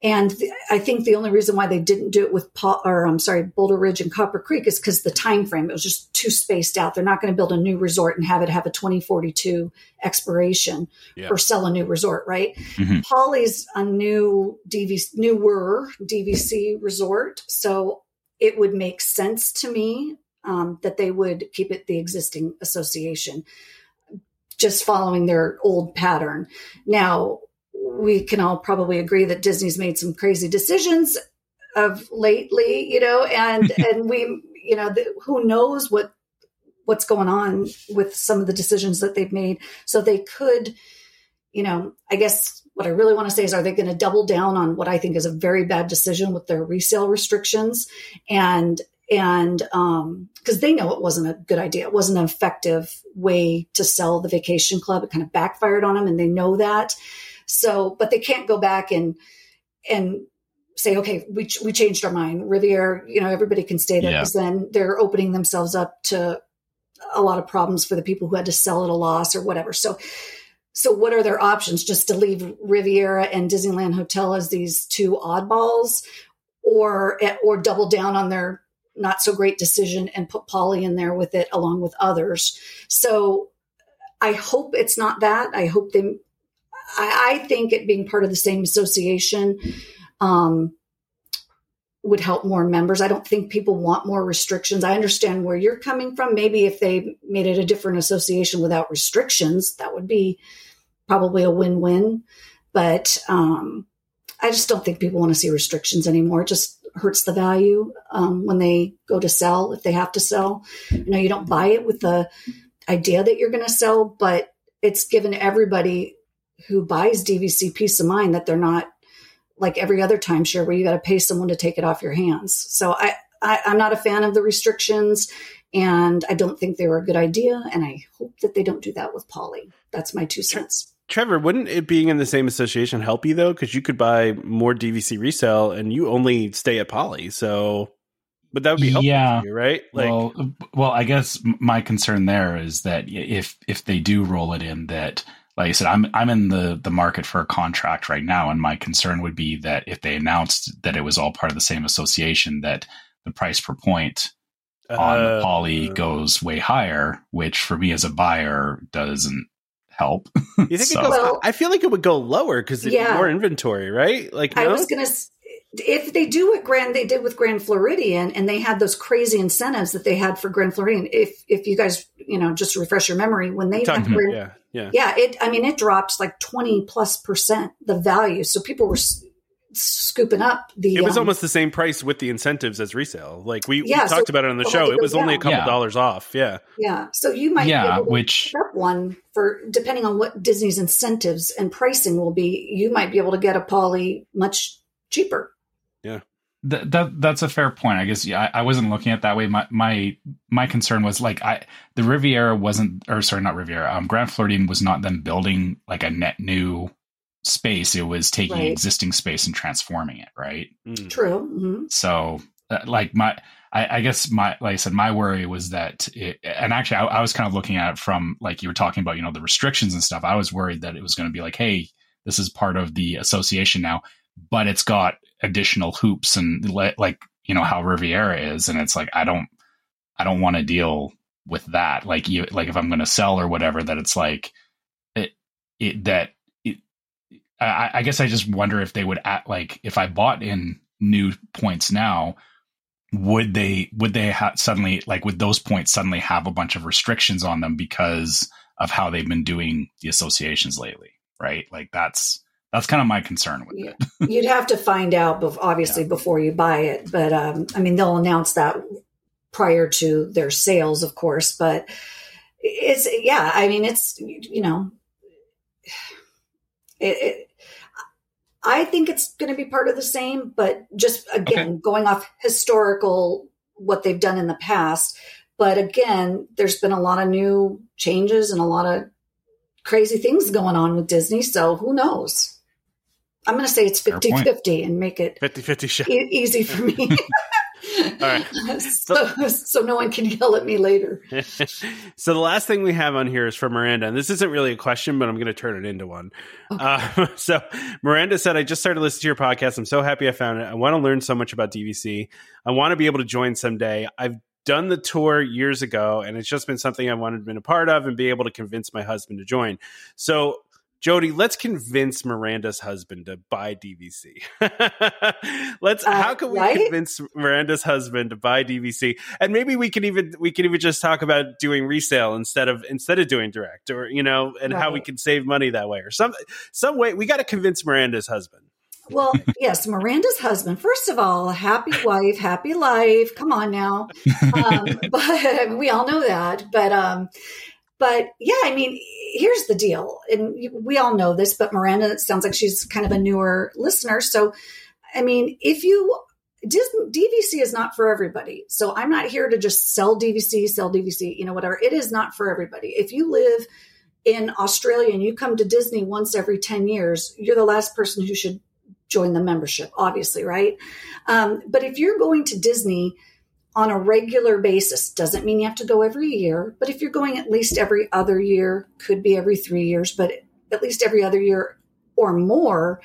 S4: and th- I think the only reason why they didn't do it with, pa- or I'm sorry, Boulder Ridge and Copper Creek is because the time frame it was just too spaced out. They're not going to build a new resort and have it have a 2042 expiration yeah. or sell a new resort, right? Mm-hmm. Poly's a new DVC, newer DVC resort, so it would make sense to me um, that they would keep it the existing association, just following their old pattern. Now, we can all probably agree that Disney's made some crazy decisions of lately, you know, and and we, you know, the, who knows what what's going on with some of the decisions that they've made. So they could, you know, I guess what I really want to say is, are they going to double down on what I think is a very bad decision with their resale restrictions? And and um because they know it wasn't a good idea. It wasn't an effective way to sell the vacation club. It kind of backfired on them and they know that so but they can't go back and and say okay we, we changed our mind riviera you know everybody can stay there because yeah. then they're opening themselves up to a lot of problems for the people who had to sell at a loss or whatever so so what are their options just to leave riviera and disneyland hotel as these two oddballs or eh, or double down on their not so great decision and put Poly in there with it along with others. So I hope it's not that. I hope they, I, I think it being part of the same association um, would help more members. I don't think people want more restrictions. I understand where you're coming from. Maybe if they made it a different association without restrictions, that would be probably a win win. But um, I just don't think people want to see restrictions anymore. It just hurts the value um, when they go to sell if they have to sell. You know, you don't buy it with the idea that you're going to sell, but it's given everybody who buys DVC peace of mind that they're not like every other timeshare where you got to pay someone to take it off your hands. So I, I I'm not a fan of the restrictions, and I don't think they were a good idea. And I hope that they don't do that with Poly. That's my two cents.
S2: Trevor, wouldn't it being in the same association help you though? Because you could buy more DVC resale, and you only stay at Poly. So, but that would be helpful yeah. You, right?
S3: Like, well, well, I guess my concern there is that if if they do roll it in, that like I said, I'm I'm in the the market for a contract right now, and my concern would be that if they announced that it was all part of the same association, that the price per point on uh, Poly goes way higher, which for me as a buyer doesn't help.
S2: You think so. it goes? Well, I feel like it would go lower because yeah. more inventory, right? Like
S4: no? I was gonna. If they do what Grand they did with Grand Floridian, and they had those crazy incentives that they had for Grand Floridian, if if you guys you know just refresh your memory, when they
S2: Grand, yeah yeah
S4: yeah it I mean it dropped like twenty plus percent the value, so people were scooping up the.
S2: It was um, almost the same price with the incentives as resale. Like we, yeah, we talked so about it on the show. It was only a couple yeah. dollars off. Yeah.
S4: Yeah. So you might yeah, which up one for depending on what Disney's incentives and pricing will be. You might be able to get a poly much cheaper.
S2: Yeah.
S3: That, that that's a fair point. I guess yeah, I, I, wasn't looking at that way. My my my concern was like I the Riviera wasn't or sorry not Riviera. Um, Grand Floridian was not them building like a net new space it was taking right. existing space and transforming it right
S4: mm. true mm-hmm.
S3: so uh, like my I, I, guess my like i said my worry was that it, and actually I, I, was kind of looking at it from like you were talking about you know the restrictions and stuff i was worried that it was going to be like hey this is part of the association now but it's got additional hoops and le- like you know how riviera is and it's like i don't i don't want to deal with that like you like if i'm going to sell or whatever that it's like it, it that I, I guess I just wonder if they would act like if I bought in new points now, would they would they ha- suddenly like would those points suddenly have a bunch of restrictions on them because of how they've been doing the associations lately, right? Like that's that's kind of my concern with it.
S4: You'd have to find out, obviously, yeah. before you buy it. But um, I mean, they'll announce that prior to their sales, of course. But it's yeah, I mean, it's you know, it, it, I think it's going to be part of the same, but just again, okay. going off historical, what they've done in the past. But again, there's been a lot of new changes and a lot of crazy things going on with Disney. So who knows? I'm going to say it's 50 50 and make it
S2: 50 50
S4: e- easy for me. All right. So, so no one can yell at me later.
S2: so the last thing we have on here is from Miranda, and this isn't really a question, but I'm going to turn it into one. Okay. Uh, so Miranda said, "I just started listening to your podcast. I'm so happy I found it. I want to learn so much about DVC. I want to be able to join someday. I've done the tour years ago, and it's just been something I wanted to be a part of and be able to convince my husband to join. So." Jodi, let's convince Miranda's husband to buy DVC. let's.
S4: Uh,
S2: how can we
S4: right?
S2: convince Miranda's husband to buy DVC? And maybe we can even we can even just talk about doing resale instead of instead of doing direct, or you know, and how we can save money that way, or some some way. We got to convince Miranda's husband.
S4: Well, yes, Miranda's husband. First of all, happy wife, happy life. Come on now. Um, but we all know that. But um, but yeah, I mean, here's the deal, and we all know this. But Miranda, it sounds like she's kind of a newer listener. So, I mean, if you DVC is not for everybody. So I'm not here to just sell DVC, sell DVC, you know, whatever. It is not for everybody. If you live in Australia and you come to Disney once every 10 years, you're the last person who should join the membership, obviously, right? Um, but if you're going to Disney on a regular basis, doesn't mean you have to go every year, but if you're going at least every other year, could be every three years, but at least every other year or more,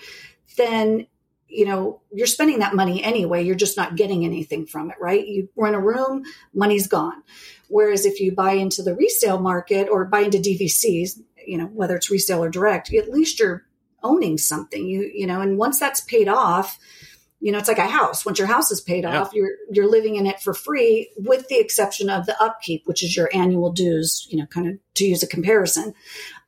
S4: then you know you're spending that money anyway. You're just not getting anything from it right? You rent a room money's gone. Whereas if you buy into the resale market or buy into dvcs you know whether it's resale or direct at least you're owning something. You you know and once that's paid off you know it's like a house once your house is paid
S2: Yeah.
S4: off you're you're living in it for free with the exception of the upkeep which is your annual dues you know kind of to use a comparison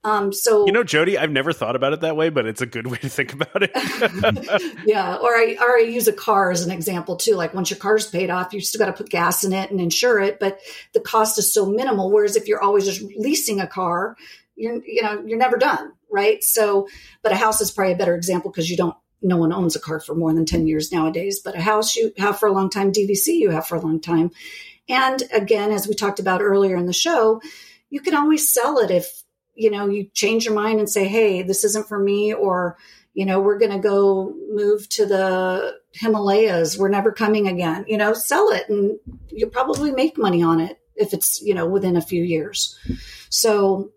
S4: um so
S2: You know, Jodi, I've never thought about it that way, but it's a good way to think about it.
S4: yeah, or I or I use a car as an example too. Like once your car's paid off, you still got to put gas in it and insure it, but the cost is so minimal. Whereas if you're always just leasing a car, you're you know you're never done, right? So, but a house is probably a better example because you don't. No one owns a car for more than ten years nowadays, but a house you have for a long time, DVC you have for a long time, and again, as we talked about earlier in the show, you can always sell it if you know you change your mind and say, "Hey, this isn't for me," or you know, we're going to go move to the Himalayas. We're never coming again. You know, sell it and you'll probably make money on it if it's, you know, within a few years. So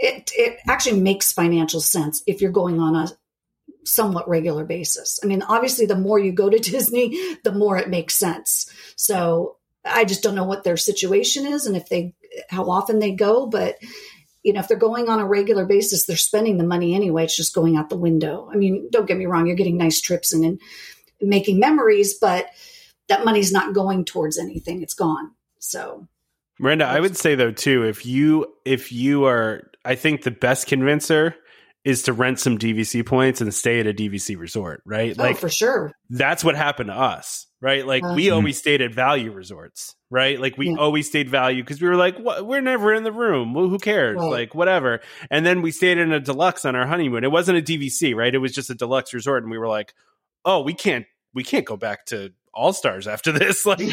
S4: it, it actually makes financial sense if you're going on a somewhat regular basis. I mean, obviously, the more you go to Disney, the more it makes sense. So I just don't know what their situation is and if they, how often they go, but you know, if they're going on a regular basis, they're spending the money anyway. It's just going out the window. I mean, don't get me wrong, you're getting nice trips and, and making memories, but that money's not going towards anything. It's gone. So
S2: Miranda, I would say though too, if you if you are, I think the best convincer is to rent some DVC points and stay at a DVC resort, right?
S4: oh,
S2: Like
S4: for sure.
S2: that's what happened to us, right? Like we
S4: Uh-huh.
S2: always stayed at value resorts, right? Like we
S4: Yeah.
S2: always stayed value because we were like, what? we're never in the room. Well, who cares?
S4: Right.
S2: Like whatever. And then we stayed in a deluxe on our honeymoon. It wasn't a DVC, right? It was just a deluxe resort, and we were like, oh, we can't, we can't go back to All Stars after this. Like, we-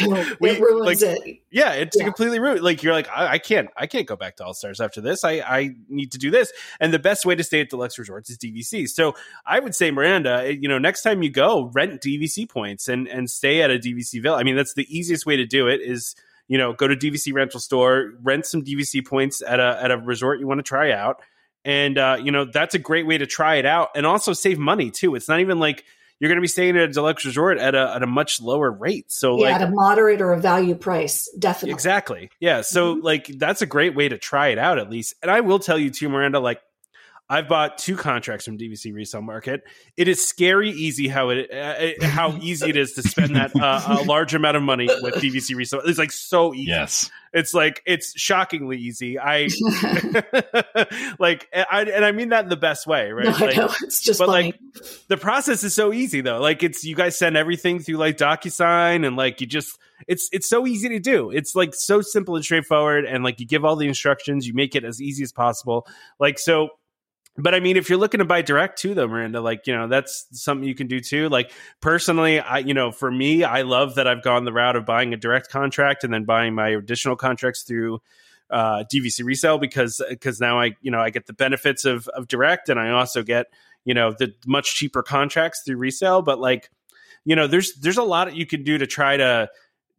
S4: it
S2: like-
S4: it.
S2: yeah, it's
S4: Yeah.
S2: completely ruined. Like you're like, I, I can't, I can't go back to All Stars after this. I, I need to do this. And the best way to stay at deluxe resorts is DVC. So I would say, Miranda, eh, you know, next time you go, rent DVC points and and stay at a DVC villa. I mean, that's the easiest way to do it. Is you know, go to DVC rental store, rent some DVC points at a at a resort you want to try out, and uh, you know, that's a great way to try it out and also save money too. It's not even like you're going to be staying at a deluxe resort at a at a much lower rate. So
S4: yeah,
S2: like
S4: at a moderate or a value price, definitely.
S2: Exactly. Yeah. So
S4: Mhm.
S2: like that's a great way to try it out at least. And I will tell you too, Miranda, like I've bought two contracts from DVC Resale Market. It is scary easy how it uh, how easy it is to spend that uh, a large amount of money with DVC Resale. It's like so easy.
S3: Yes.
S2: It's like it's shockingly easy. I like I, and I mean that in the best way, right?
S4: No, I
S2: like,
S4: know. It's just
S2: but
S4: funny.
S2: like the process is so easy though. Like it's you guys send everything through like DocuSign and like you just it's it's so easy to do. It's like so simple and straightforward and like you give all the instructions, you make it as easy as possible. Like so but I mean, if you're looking to buy direct too, though, Miranda, like you know, that's something you can do too. Like personally, I you know, for me, I love that I've gone the route of buying a direct contract and then buying my additional contracts through uh, DVC resale because because now I you know I get the benefits of of direct and I also get you know the much cheaper contracts through resale. But like you know, there's there's a lot you can do to try to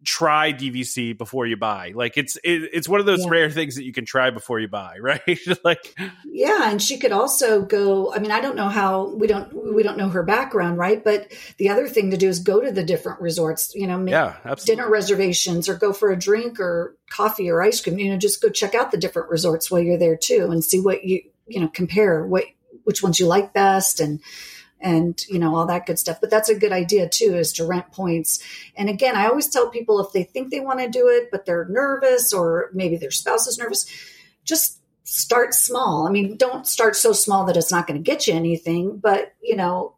S2: try DVC before you buy. Like it's it, it's one of those
S4: Yeah.
S2: rare things that you can try before you buy, right? like
S4: Yeah, and she could also go. I mean, I don't know how we don't we don't know her background, right? But the other thing to do is go to the different resorts. You know, make
S2: yeah, absolutely.
S4: dinner reservations or go for a drink or coffee or ice cream. You know, just go check out the different resorts while you're there too, and see what you you know compare what which ones you like best and and you know all that good stuff but that's a good idea too is to rent points and again i always tell people if they think they want to do it but they're nervous or maybe their spouse is nervous just start small i mean don't start so small that it's not going to get you anything but you know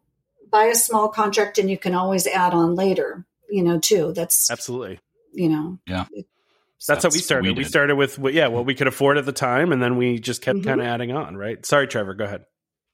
S4: buy a small contract and you can always add on later you know too that's
S2: absolutely
S4: you know
S3: yeah
S2: it, that's, that's, how we started. We, we, started with yeah, what we could afford at the time, and then we just kept mm-hmm. kind of adding on. Right? Sorry, Trevor. Go ahead.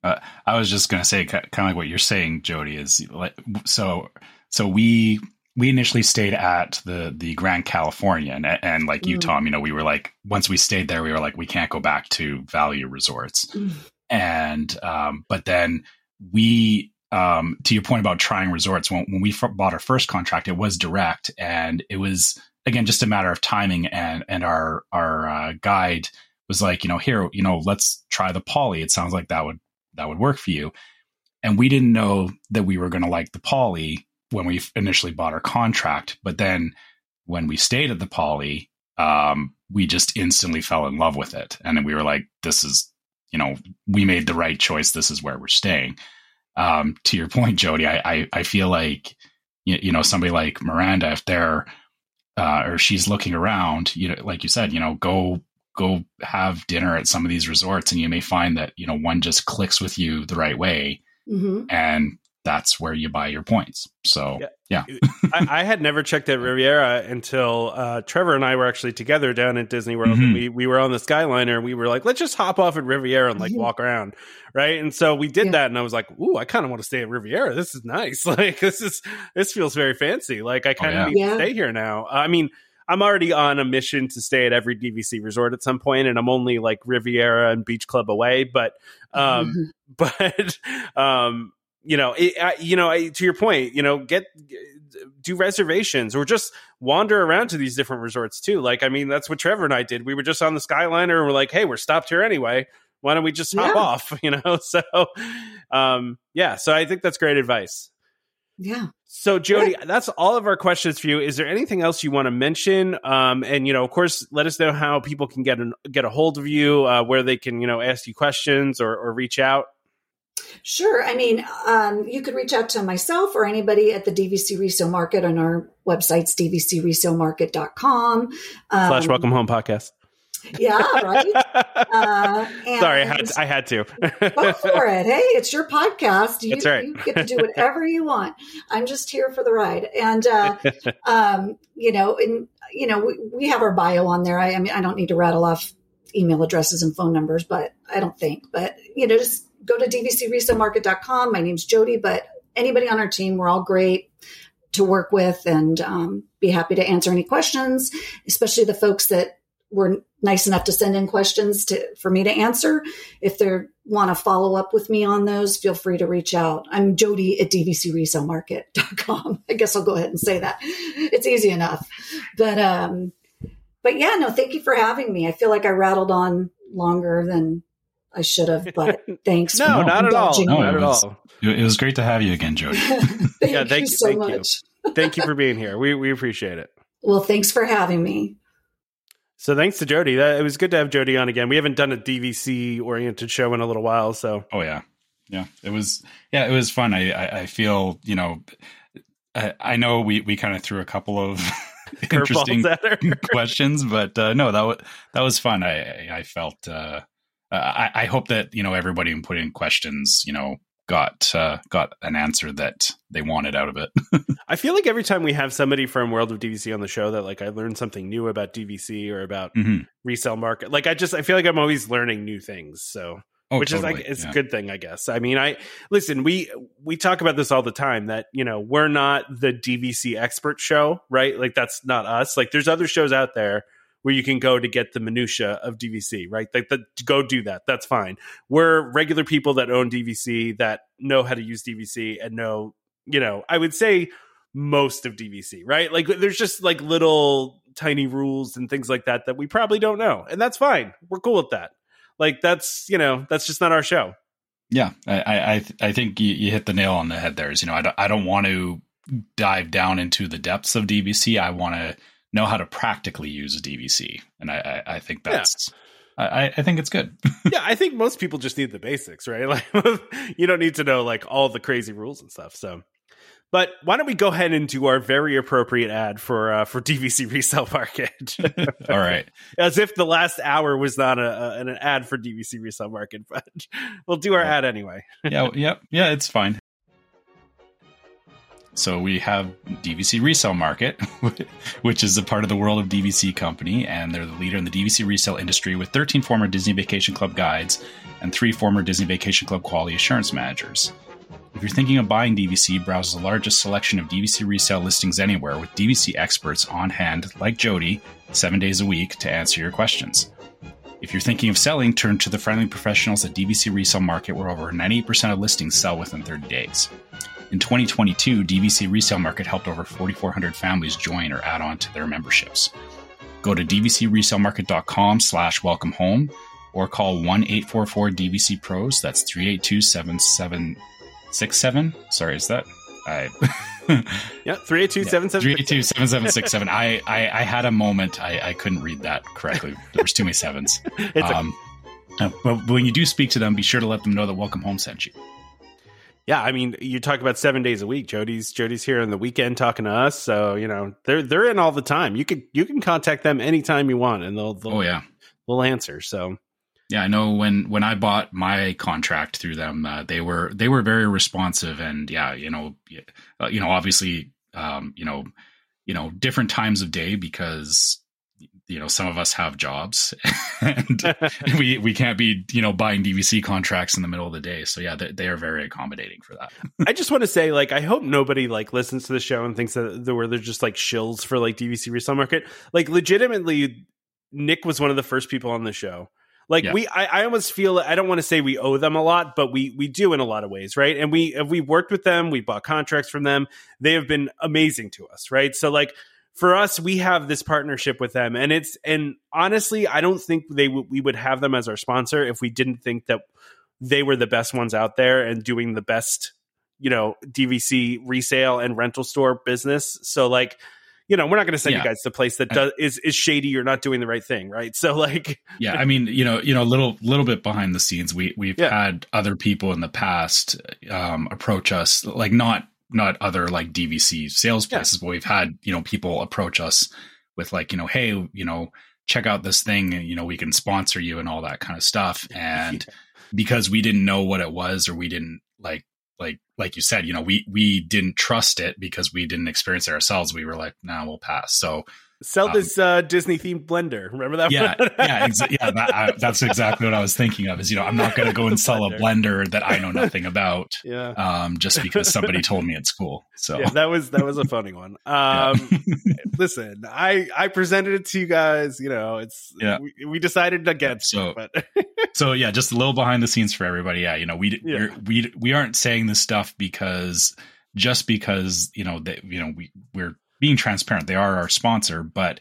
S3: Uh, I was just going to say, kind of like what you're saying, Jodi, is like, so. So we we initially stayed at the the Grand Californian, and, and like mm. you, Tom, you know, we were like once we stayed there, we were like, we can't go back to value resorts, mm. and um, but then we. Um, to your point about trying resorts, when, when we f- bought our first contract, it was direct, and it was again just a matter of timing. And and our our uh, guide was like, you know, here, you know, let's try the Poly. It sounds like that would that would work for you. And we didn't know that we were going to like the Poly when we initially bought our contract. But then when we stayed at the Poly, um, we just instantly fell in love with it. And we were like, this is, you know, we made the right choice. This is where we're staying. Um, to your point, Jodi, I, I, I feel like, you, you, know, somebody like Miranda, if they're, uh, or she's looking around, you know, like you said, you know, go go have dinner at some of these resorts and you may find that you know one just clicks with you the right way mm-hmm. and that's where you buy your points so yeah, yeah.
S2: I, I, had never checked at riviera until uh, trevor and i were actually together down at disney world mm-hmm. and we, we were on the skyliner and we were like let's just hop off at riviera and like mm-hmm. walk around right and so we did yeah. that and i was like ooh i kind of want to stay at riviera this is nice like this is this feels very fancy like i kind of oh, yeah. need to stay here now i mean I'm already on a mission to stay at every DVC resort at some point, and I'm only like Riviera and Beach Club away. But, um, but, um, you know, it, I, you know, I, to your point, you know, get do reservations or just wander around to these different resorts too. Like, I mean, that's what Trevor and I did. We were just on the Skyliner, and we're like, hey, we're stopped here anyway. Why don't we just hop yeah. off? You know, so, um, yeah. So I think that's great advice.
S4: Yeah.
S2: So Jodi, that's all of our questions for you. Is there anything else you want to mention? Um, and you know, of course, let us know how people can get an, get a hold of you, uh, where they can you know ask you questions or, or reach out.
S4: Sure. I mean, um, you could reach out to myself or anybody at the DVC Resale Market on our websites, dvcresalemarket.com. Um,
S2: Slash Welcome Home Podcast.
S4: Yeah, right. Uh,
S2: Sorry, I had, I had to.
S4: go for it. Hey, it's your podcast. You, That's right. you get to do whatever you want. I'm just here for the ride. And, uh, um, you know, and, you know, we, we have our bio on there. I, I mean, I don't need to rattle off email addresses and phone numbers, but I don't think. But, you know, just go to dvcresalemarket.com. My name's Jodi, but anybody on our team, we're all great to work with and um, be happy to answer any questions, especially the folks that were nice enough to send in questions to for me to answer. If they want to follow up with me on those, feel free to reach out. I'm Jodi at dvcresalemarket.com. I guess I'll go ahead and say that. It's easy enough. But um but yeah, no, thank you for having me. I feel like I rattled on longer than I should have, but thanks.
S2: no, not at all. No, not at all.
S3: It was great to have you again, Jodi.
S4: thank yeah, thank you, you so thank much.
S2: You. thank you for being here. We we appreciate it.
S4: Well, thanks for having me.
S2: So thanks to Jodi. That it was good to have Jodi on again. We haven't done a DVC oriented show in a little while, so
S3: oh yeah, yeah. It was yeah, it was fun. I I, I feel you know, I, I know we we kind of threw a couple of interesting questions, but uh, no, that was that was fun. I I felt. Uh, I, I hope that you know everybody put in questions, you know, got uh, got an answer that they wanted out of it.
S2: I feel like every time we have somebody from World of DVC on the show that like I learned something new about DVC or about mm-hmm. resale market. Like I just I feel like I'm always learning new things. So oh, which totally. is like it's yeah. a good thing, I guess. I mean, I listen, we we talk about this all the time that, you know, we're not the DVC expert show, right? Like that's not us. Like there's other shows out there where you can go to get the minutia of DVC, right? Like the, go do that. That's fine. We're regular people that own DVC that know how to use DVC and know, you know, I would say most of DVC, right? Like there's just like little tiny rules and things like that that we probably don't know. And that's fine. We're cool with that. Like that's, you know, that's just not our show.
S3: Yeah, I I, I think you, you hit the nail on the head there. Is you know I don't, I don't want to dive down into the depths of DVC. I want to know how to practically use a DVC, and I, I, I think that's. Yeah. I, I think it's good.
S2: yeah, I think most people just need the basics, right? Like you don't need to know like all the crazy rules and stuff. So, but why don't we go ahead and do our very appropriate ad for uh, for DVC resale market?
S3: all right,
S2: as if the last hour was not a, a, an ad for DVC resale market, but we'll do our yeah. ad anyway.
S3: yeah, yeah, yeah, it's fine. So we have DVC Resale Market, which is a part of the World of DVC company, and they're the leader in the DVC resale industry with 13 former Disney Vacation Club guides and three former Disney Vacation Club quality assurance managers. If you're thinking of buying DVC, browse the largest selection of DVC resale listings anywhere with DVC experts on hand, like Jodi, seven days a week to answer your questions. If you're thinking of selling, turn to the friendly professionals at DVC Resale Market, where over 98% of listings sell within 30 days. In 2022, DVC Resale Market helped over 4,400 families join or add on to their memberships. Go to dvcresalemarket.com slash welcome home or call 1-844 DVC Pros. That's 382-7767. Sorry, is that... I...
S2: yeah, 382-7767.
S3: I, I, I had a moment. I, I couldn't read that correctly. There was too many sevens. um, a- but when you do speak to them, be sure to let them know that Welcome Home sent you
S2: yeah, I mean, you talk about seven days a week. Jodi's Jodi's here on the weekend talking to us, so you know they're they're in all the time. You could you can contact them anytime you want, and they'll, they'll
S3: oh yeah
S2: they'll answer. So
S3: yeah, I know when when I bought my contract through them, uh, they were they were very responsive, and yeah, you know, uh, you know, obviously, um, you know, you know, different times of day because you know some of us have jobs and we we can't be you know buying dvc contracts in the middle of the day. So yeah they, they are very accommodating for that.
S2: I just want to say like i hope nobody like listens to the show and thinks that the where they're just like shills for like dvc resale market. Like legitimately nick was one of the first people on the show. Like yeah. we I, I almost feel i don't want to say we owe them a lot but we we do in a lot of ways right? And we have we worked with them. We bought contracts from them. They have been amazing to us right? So like for us, we have this partnership with them, and it's and honestly, I don't think they w- we would have them as our sponsor if we didn't think that they were the best ones out there and doing the best, you know, DVC resale and rental store business. So like, you know, we're not going to send yeah. you guys to a place that does, is is shady or not doing the right thing, right? So like,
S3: yeah, I mean, you know, you know, a little little bit behind the scenes, we we've yeah. had other people in the past um, approach us, like not not other like DVC sales places, yeah. but we've had, you know, people approach us with like, you know, hey, you know, check out this thing you know, we can sponsor you and all that kind of stuff. And yeah. because we didn't know what it was or we didn't like, like, like you said, you know, we, we didn't trust it because we didn't experience it ourselves. We were like, nah, we'll pass. So,
S2: Sell um, this uh, Disney themed blender. Remember that?
S3: Yeah, yeah, exa- yeah. That, I, that's exactly what I was thinking of. Is you know, I'm not going to go and sell a blender that I know nothing about.
S2: Yeah.
S3: Um, just because somebody told me it's cool. So
S2: yeah, that was that was a funny one. Um, listen, I I presented it to you guys. You know, it's yeah. We, we decided against
S3: so,
S2: it, but
S3: so yeah, just a little behind the scenes for everybody. Yeah, you know, we yeah. we we aren't saying this stuff because just because you know that you know we we're being transparent. They are our sponsor, but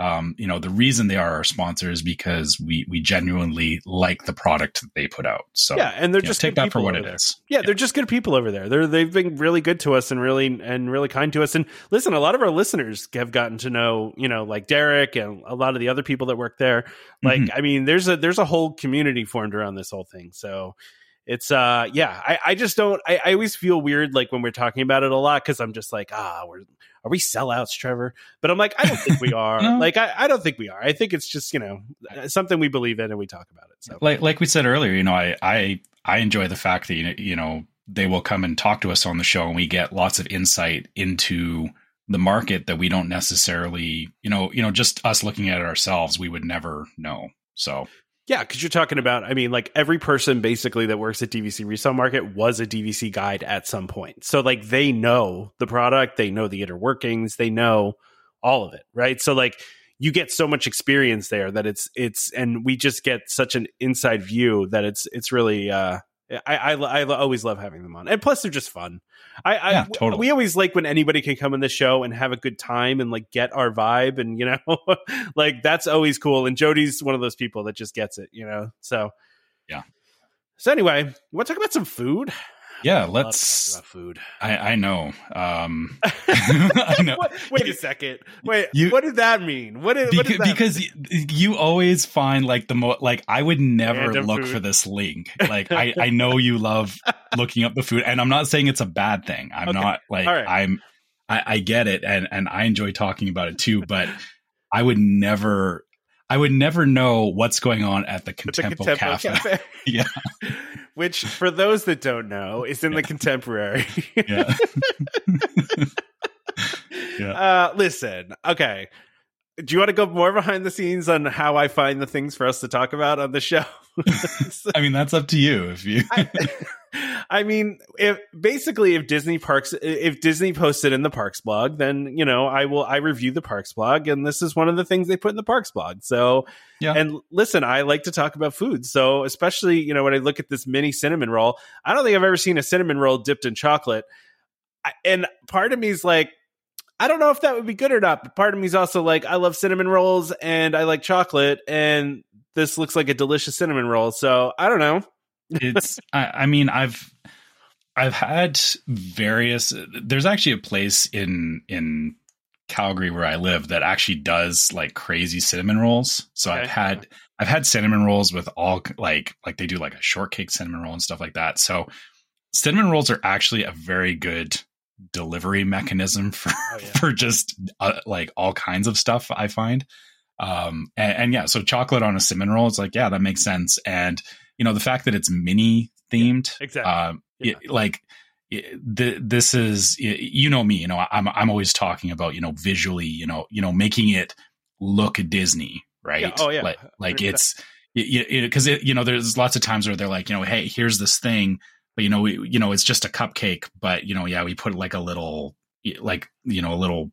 S3: um, you know the reason they are our sponsor is because we we genuinely like the product that they put out. So
S2: yeah, and they're just
S3: know, take that for what it there. is.
S2: Yeah, yeah, they're just good people over there. They're they've been really good to us and really and really kind to us. And listen, a lot of our listeners have gotten to know you know like Derek and a lot of the other people that work there. Like mm-hmm. I mean, there's a there's a whole community formed around this whole thing. So it's uh yeah i i just don't i, I always feel weird like when we're talking about it a lot because i'm just like ah we're are we sellouts trevor? But i'm like i don't think we are. No. like I, I don't think we are. I think it's just you know something we believe in and we talk about it so.
S3: Like like we said earlier you know i i i enjoy the fact that you know they will come and talk to us on the show and we get lots of insight into the market that we don't necessarily you know you know just us looking at it ourselves we would never know so
S2: yeah, because you're talking about, I mean, like every person basically that works at DVC resale market was a DVC guide at some point. So like they know the product, they know the inner workings, they know all of it, right? So like you get so much experience there that it's it's and we just get such an inside view that it's it's really uh I, I, I always love having them on, and plus they're just fun. I, I yeah, totally. we always like when anybody can come in the show and have a good time and like get our vibe, and you know, like that's always cool. And Jodi's one of those people that just gets it, you know. So
S3: yeah.
S2: So anyway, you want to talk about some food?
S3: Yeah, let's.
S2: food.
S3: I, I know. Um, I know.
S2: Wait a second. Wait,
S3: You-
S2: what did that mean? What, did, what
S3: Because,
S2: does that
S3: because y- you always find like the mo like I would never
S2: Random
S3: look
S2: food.
S3: for this link. Like I I know you love looking up the food, and I'm not saying it's a bad thing. I'm
S2: Okay.
S3: not like
S2: right.
S3: I'm. I, I get it, and and I enjoy talking about it too. But I would never. I would never know what's going on at the
S2: At the
S3: Contempo,
S2: Contempo
S3: Cafe.
S2: Cafe.
S3: Yeah.
S2: Which, for those that don't know, is in the contemporary.
S3: Yeah. Yeah.
S2: Uh, listen, okay. Do you want to go more behind the scenes on how I find the things for us to talk about on the show?
S3: I mean, that's up to you. If you,
S2: I, I mean, if basically if Disney Parks, if Disney posted in the Parks blog, then you know I will. I review the Parks blog, and this is one of the things they put in the Parks blog. So,
S3: Yeah.
S2: And listen, I like to talk about food. So, especially you know when I look at this mini cinnamon roll, I don't think I've ever seen a cinnamon roll dipped in chocolate. I, and part of me is like. I don't know if that would be good or not, but part of me is also like, I love cinnamon rolls and I like chocolate, and this looks like a delicious cinnamon roll. So I don't know.
S3: It's I, I mean i've i've had various there's actually a place in in calgary where i live that actually does like crazy cinnamon rolls so
S2: Okay.
S3: i've had i've had cinnamon rolls with all like like they do like a shortcake cinnamon roll and stuff like that so cinnamon rolls are actually a very good delivery mechanism for
S2: Oh, yeah.
S3: for just uh, like all kinds of stuff i find um and, and yeah so chocolate on a cinnamon roll it's like yeah that makes sense and you know the fact that it's mini themed
S2: Exactly.
S3: um
S2: Yeah.
S3: y- like the, this is you know me you know i'm i'm always talking about you know visually you know you know making it look disney right
S2: Yeah. Oh, yeah.
S3: like like
S2: 100%.
S3: it's because it, you know there's lots of times where they're like you know hey here's this thing but you know we, you know it's just a cupcake but you know yeah we put like a little like you know a little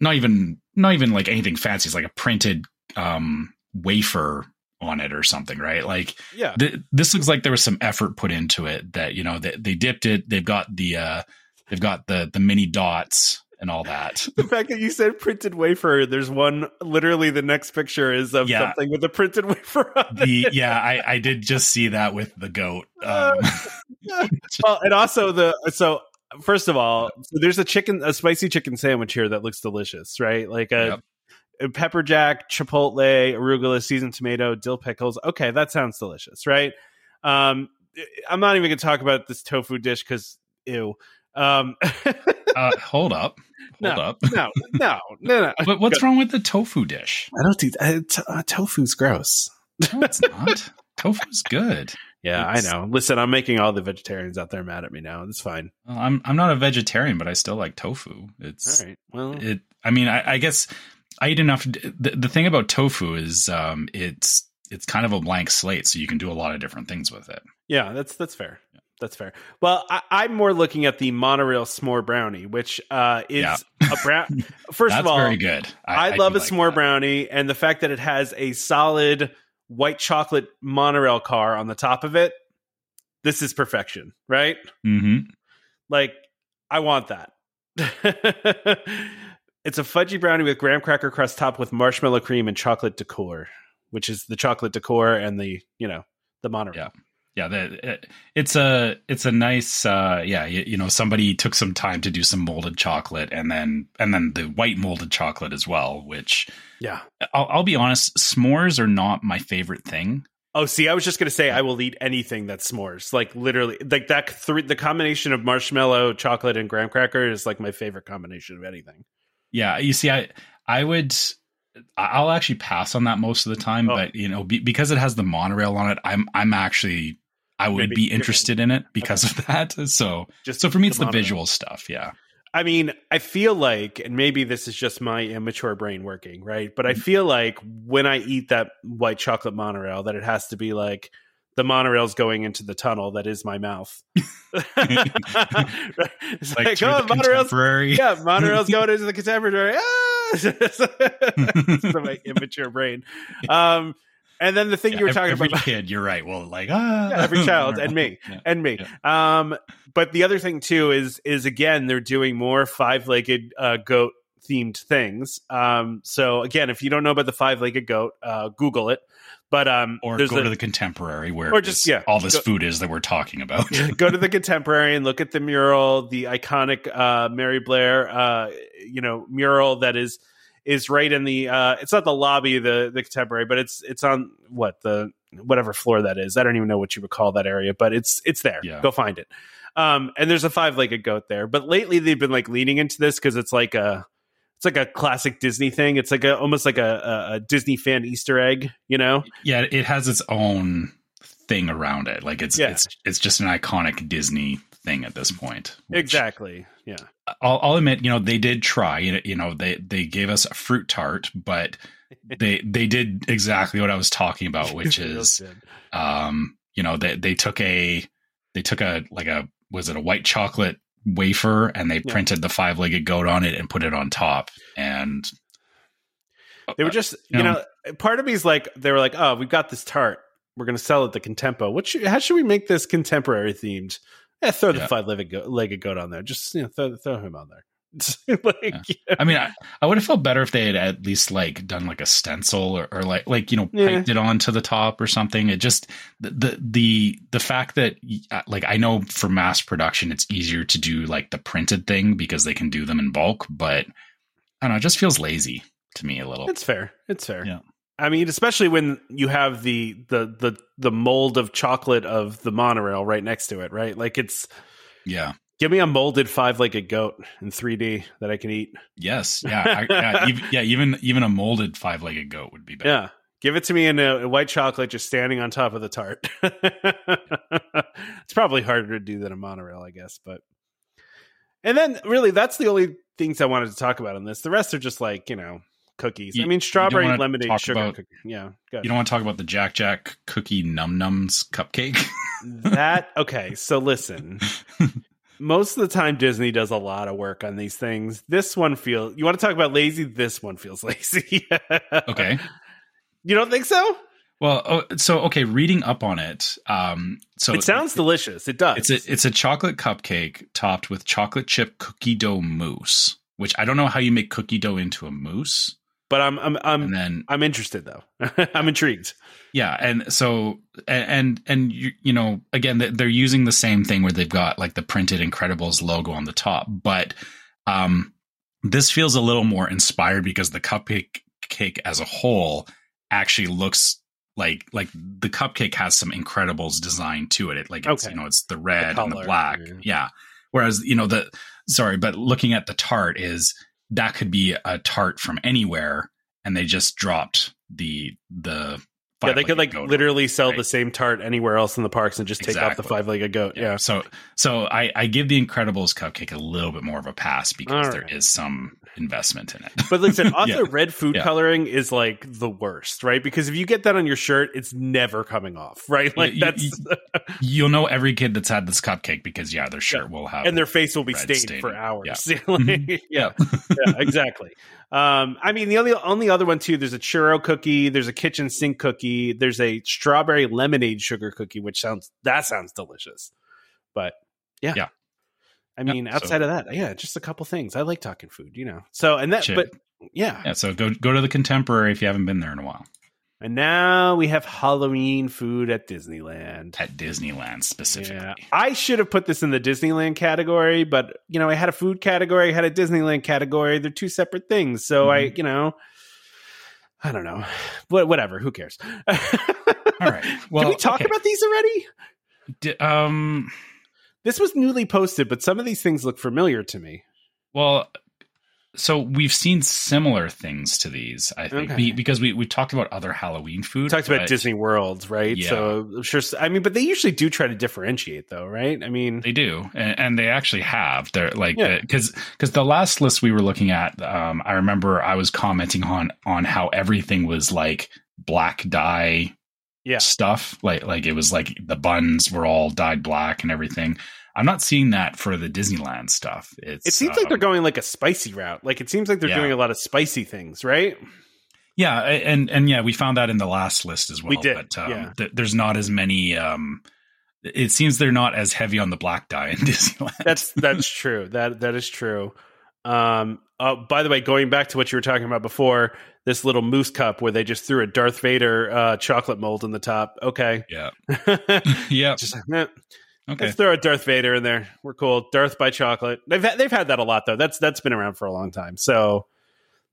S3: not even not even like anything fancy it's like a printed um wafer on it or something right like
S2: yeah.
S3: th- this looks like there was some effort put into it that you know they, they dipped it they've got the uh they've got the the mini dots and all that
S2: The fact that you said printed wafer, there's one literally the next picture is of
S3: Yeah.
S2: something with a printed wafer on
S3: the
S2: it.
S3: yeah i i did just see that with the goat um
S2: well, and also the so first of all, so there's a chicken a spicy chicken sandwich here that looks delicious, right? Like a, a pepper jack, chipotle, arugula, seasoned tomato, dill pickles. Okay, that sounds delicious, right? Um I'm not even going to talk about this tofu dish cuz ew. Um
S3: uh hold up hold
S2: No.
S3: up
S2: no, no, no, no.
S3: but what's wrong with the tofu dish
S2: I don't do uh, t- uh, tofu's gross.
S3: no it's not tofu's good
S2: Yeah,
S3: It's-
S2: I know. Listen, I'm making all the vegetarians out there mad at me now. It's fine.
S3: Well, i'm i'm not a vegetarian but i still like tofu it's
S2: All right. Well,
S3: it i mean i, I guess i eat enough the, the thing about tofu is um it's it's kind of a blank slate so you can do a lot of different things with it
S2: yeah, that's that's fair. That's fair. Well, I, I'm more looking at the monorail s'more brownie, which uh, is
S3: Yeah.
S2: a brown. First of all,
S3: very good
S2: I,
S3: do
S2: love a
S3: like
S2: s'more
S3: that.
S2: brownie, and the fact that it has a solid white chocolate monorail car on the top of it. This is perfection, right?
S3: Mhm.
S2: Like, I want that. it's a fudgy brownie with graham cracker crust top with marshmallow cream and chocolate decor, which is the chocolate decor and the you know the monorail.
S3: Yeah. yeah the, it, it's a it's a nice uh yeah you, you know somebody took some time to do some molded chocolate and then and then the white molded chocolate as well which
S2: Yeah.
S3: I'll, I'll be honest s'mores are not my favorite thing
S2: Oh, see, I was just gonna say I will eat anything that's s'mores. Like literally, like that. Three, the combination of marshmallow, chocolate, and graham cracker is like my favorite combination of anything.
S3: Yeah you see i i would i'll actually pass on that most of the time
S2: Oh.
S3: but you know be, because it has the monorail on it i'm i'm actually i would
S2: Maybe
S3: be interested in it because of that so
S2: Just
S3: so for me it's the
S2: monorail.
S3: visual stuff yeah
S2: I mean, I feel like, and maybe this is just my immature brain working, right? But I mm. feel like when I eat that white chocolate monorail, that it has to be like the monorail's going into the tunnel that is my mouth. It's like,
S3: through
S2: oh,
S3: the
S2: monorail's yeah, monorail's going into the contemporary. Ah! so my immature brain. Um, and then the thing
S3: Yeah,
S2: you were talking
S3: every
S2: about,
S3: kid you're right well like ah
S2: Yeah, every child and me
S3: Yeah.
S2: and me. Um, but the other thing too is is again they're doing more five legged uh, goat themed things. Um, so again, if you don't know about the five legged goat, uh, Google it. But um,
S3: or go to the contemporary where
S2: Or just- yeah,
S3: all this
S2: go-
S3: food is that we're talking about.
S2: go to the contemporary and look at the mural, the iconic uh, Mary Blair, uh, you know, mural that is is right in the. Uh, it's not the lobby the the contemporary, but it's it's on what the whatever floor that is. I don't even know what you would call that area, but it's it's there.
S3: Yeah.
S2: Go find it. Um, and there's a five legged goat there, but lately they've been like leaning into this because it's like a. It's like a classic Disney thing. It's like a almost like a, a, Disney fan Easter egg, you know?
S3: yeah, it has its own thing around it. Like it's
S2: Yeah.
S3: it's it's just an iconic Disney thing at this point.
S2: Exactly. Yeah.
S3: I'll, I'll admit, you know, they did try. You know, you know, they they gave us a fruit tart, but they they did exactly what I was talking about, which is, um, you know, they they took a they took a like a was it a white chocolate wafer and they
S2: Yeah.
S3: printed the five legged goat on it and put it on top, and
S2: They were uh, just, you
S3: you
S2: know, part of me is like, they were like, oh, we've got this tart. We're going to sell it the Contempo. What should, how should we make this contemporary themed? Yeah, throw the
S3: Yeah.
S2: five legged goat on there. Just you know, throw, throw him on there. like,
S3: Yeah.
S2: yeah.
S3: I mean, I, I would have felt better if they had at least like done like a stencil or, or like like you know
S2: Yeah.
S3: piped it onto the top or something. It just the the the, the fact that uh, like I know for mass production it's easier to do like the printed thing because they can do them in bulk, but I don't know, it just feels lazy to me a little.
S2: It's fair. It's fair.
S3: Yeah.
S2: I mean, especially when you have the the the the mold of chocolate of the monorail right next to it, right? Like it's
S3: yeah.
S2: Give me a molded five legged goat in 3D that I can eat.
S3: Yes. Yeah. I, yeah. Even, yeah. Even even a molded five legged goat would be better.
S2: Yeah. Give it to me in a, a white chocolate just standing on top of the tart. it's probably harder to do than a monorail, I guess, but and then really that's the only things I wanted to talk about on this. The rest are just like, you know, cookies.
S3: You-
S2: I mean strawberry lemonade sugar
S3: about-
S2: cookie. Yeah. Go
S3: You don't want to talk about the Jack Jack cookie num nums cupcake?
S2: that okay, so listen. Most of the time Disney does a lot of work on these things. This one feels you want to talk about lazy, this one feels lazy.
S3: okay.
S2: You don't think so?
S3: Well, oh, so okay, reading up on it. Um, so
S2: it sounds delicious. It does.
S3: it's a it's a chocolate cupcake topped with chocolate chip cookie dough mousse, which I don't know how you make cookie dough into a mousse.
S2: But I'm I'm I'm
S3: then
S2: I'm interested though. I'm intrigued.
S3: yeah, and so and and, you, you know again they- they're using the same thing where they've got like the printed Incredibles logo on the top, but um, this feels a little more inspired because the cupcake cake as a whole actually looks like like the cupcake has some Incredibles design to it. It like it's
S2: Okay.
S3: you know it's the red
S2: The
S3: and the black,
S2: yeah.
S3: yeah. Whereas you know the sorry, but looking at the tart is that could be a tart from anywhere, and they just dropped the the
S2: Yeah, they could like
S3: goat
S2: literally sell
S3: right.
S2: the same tart anywhere else in the parks and just take off the
S3: Exactly.
S2: five legged goat. Yeah.
S3: So so I, I give the Incredibles cupcake a little bit more of a pass because
S2: All
S3: there
S2: right.
S3: is some investment in it.
S2: But listen, also
S3: Yeah.
S2: red food
S3: Yeah.
S2: coloring is like the worst, right? Because if you get that on your shirt, it's never coming off, right? Like
S3: You-
S2: that's
S3: You'll know every kid that's had this cupcake because yeah, their shirt will have
S2: and their face will be
S3: red
S2: stained for hours.
S3: Yeah.
S2: Like, yeah. yeah, exactly. Um, I mean, the only only other one too. There's a churro cookie. There's a kitchen sink cookie. There's a strawberry lemonade sugar cookie, which sounds that sounds delicious. But yeah,
S3: Yeah.
S2: I
S3: Yeah,
S2: mean,
S3: so-
S2: outside of that, yeah, just a couple things. I like talking food, you know. So and that,
S3: Shit.
S2: but yeah.
S3: Yeah, so go go to the contemporary if you haven't been there in a while.
S2: And now we have Halloween food at Disneyland.
S3: At Disneyland specifically.
S2: Yeah. I should have put this in the Disneyland category, but you know, I had a food category, I had a Disneyland category. They're two separate things. So I,
S3: Mm-hmm.
S2: you know, I don't know. What whatever, who cares?
S3: All right. Well,
S2: Can we talk
S3: okay.
S2: about these already?
S3: Di- um
S2: This was newly posted, but some of these things look familiar to me.
S3: well so we've seen similar things to these, I think,
S2: Okay.
S3: be- because we we talked about other Halloween food.
S2: We talked about Disney World, right?
S3: Yeah.
S2: So I'm sure I mean, but they usually do try to differentiate though, right? I mean
S3: They do, and, and they actually have. They're like
S2: Yeah.
S3: because because the last list we were looking at, um, I remember I was commenting on on how everything was like black dye
S2: Yeah.
S3: stuff, like like it was like the buns were all dyed black and everything. I'm not seeing that for the Disneyland stuff. It's
S2: it seems like
S3: um,
S2: they're going like a spicy route. Like it seems like they're
S3: Yeah.
S2: doing a lot of spicy things, right?
S3: yeah, and and yeah, we found that in the last list as well.
S2: We did,
S3: but um,
S2: yeah.
S3: th- there's not as many. Um, it seems they're not as heavy on the black dye in Disneyland.
S2: That's that's true. That that is true. Um, uh, by the way, going back to what you were talking about before, this little mousse cup where they just threw a Darth Vader uh, chocolate mold in the top. Okay.
S3: Yeah. yeah.
S2: Just eh,
S3: Okay.
S2: let's throw a Darth Vader in there. We're cool. Darth by chocolate. They've had, they've had that a lot though. That's that's been around for a long time. So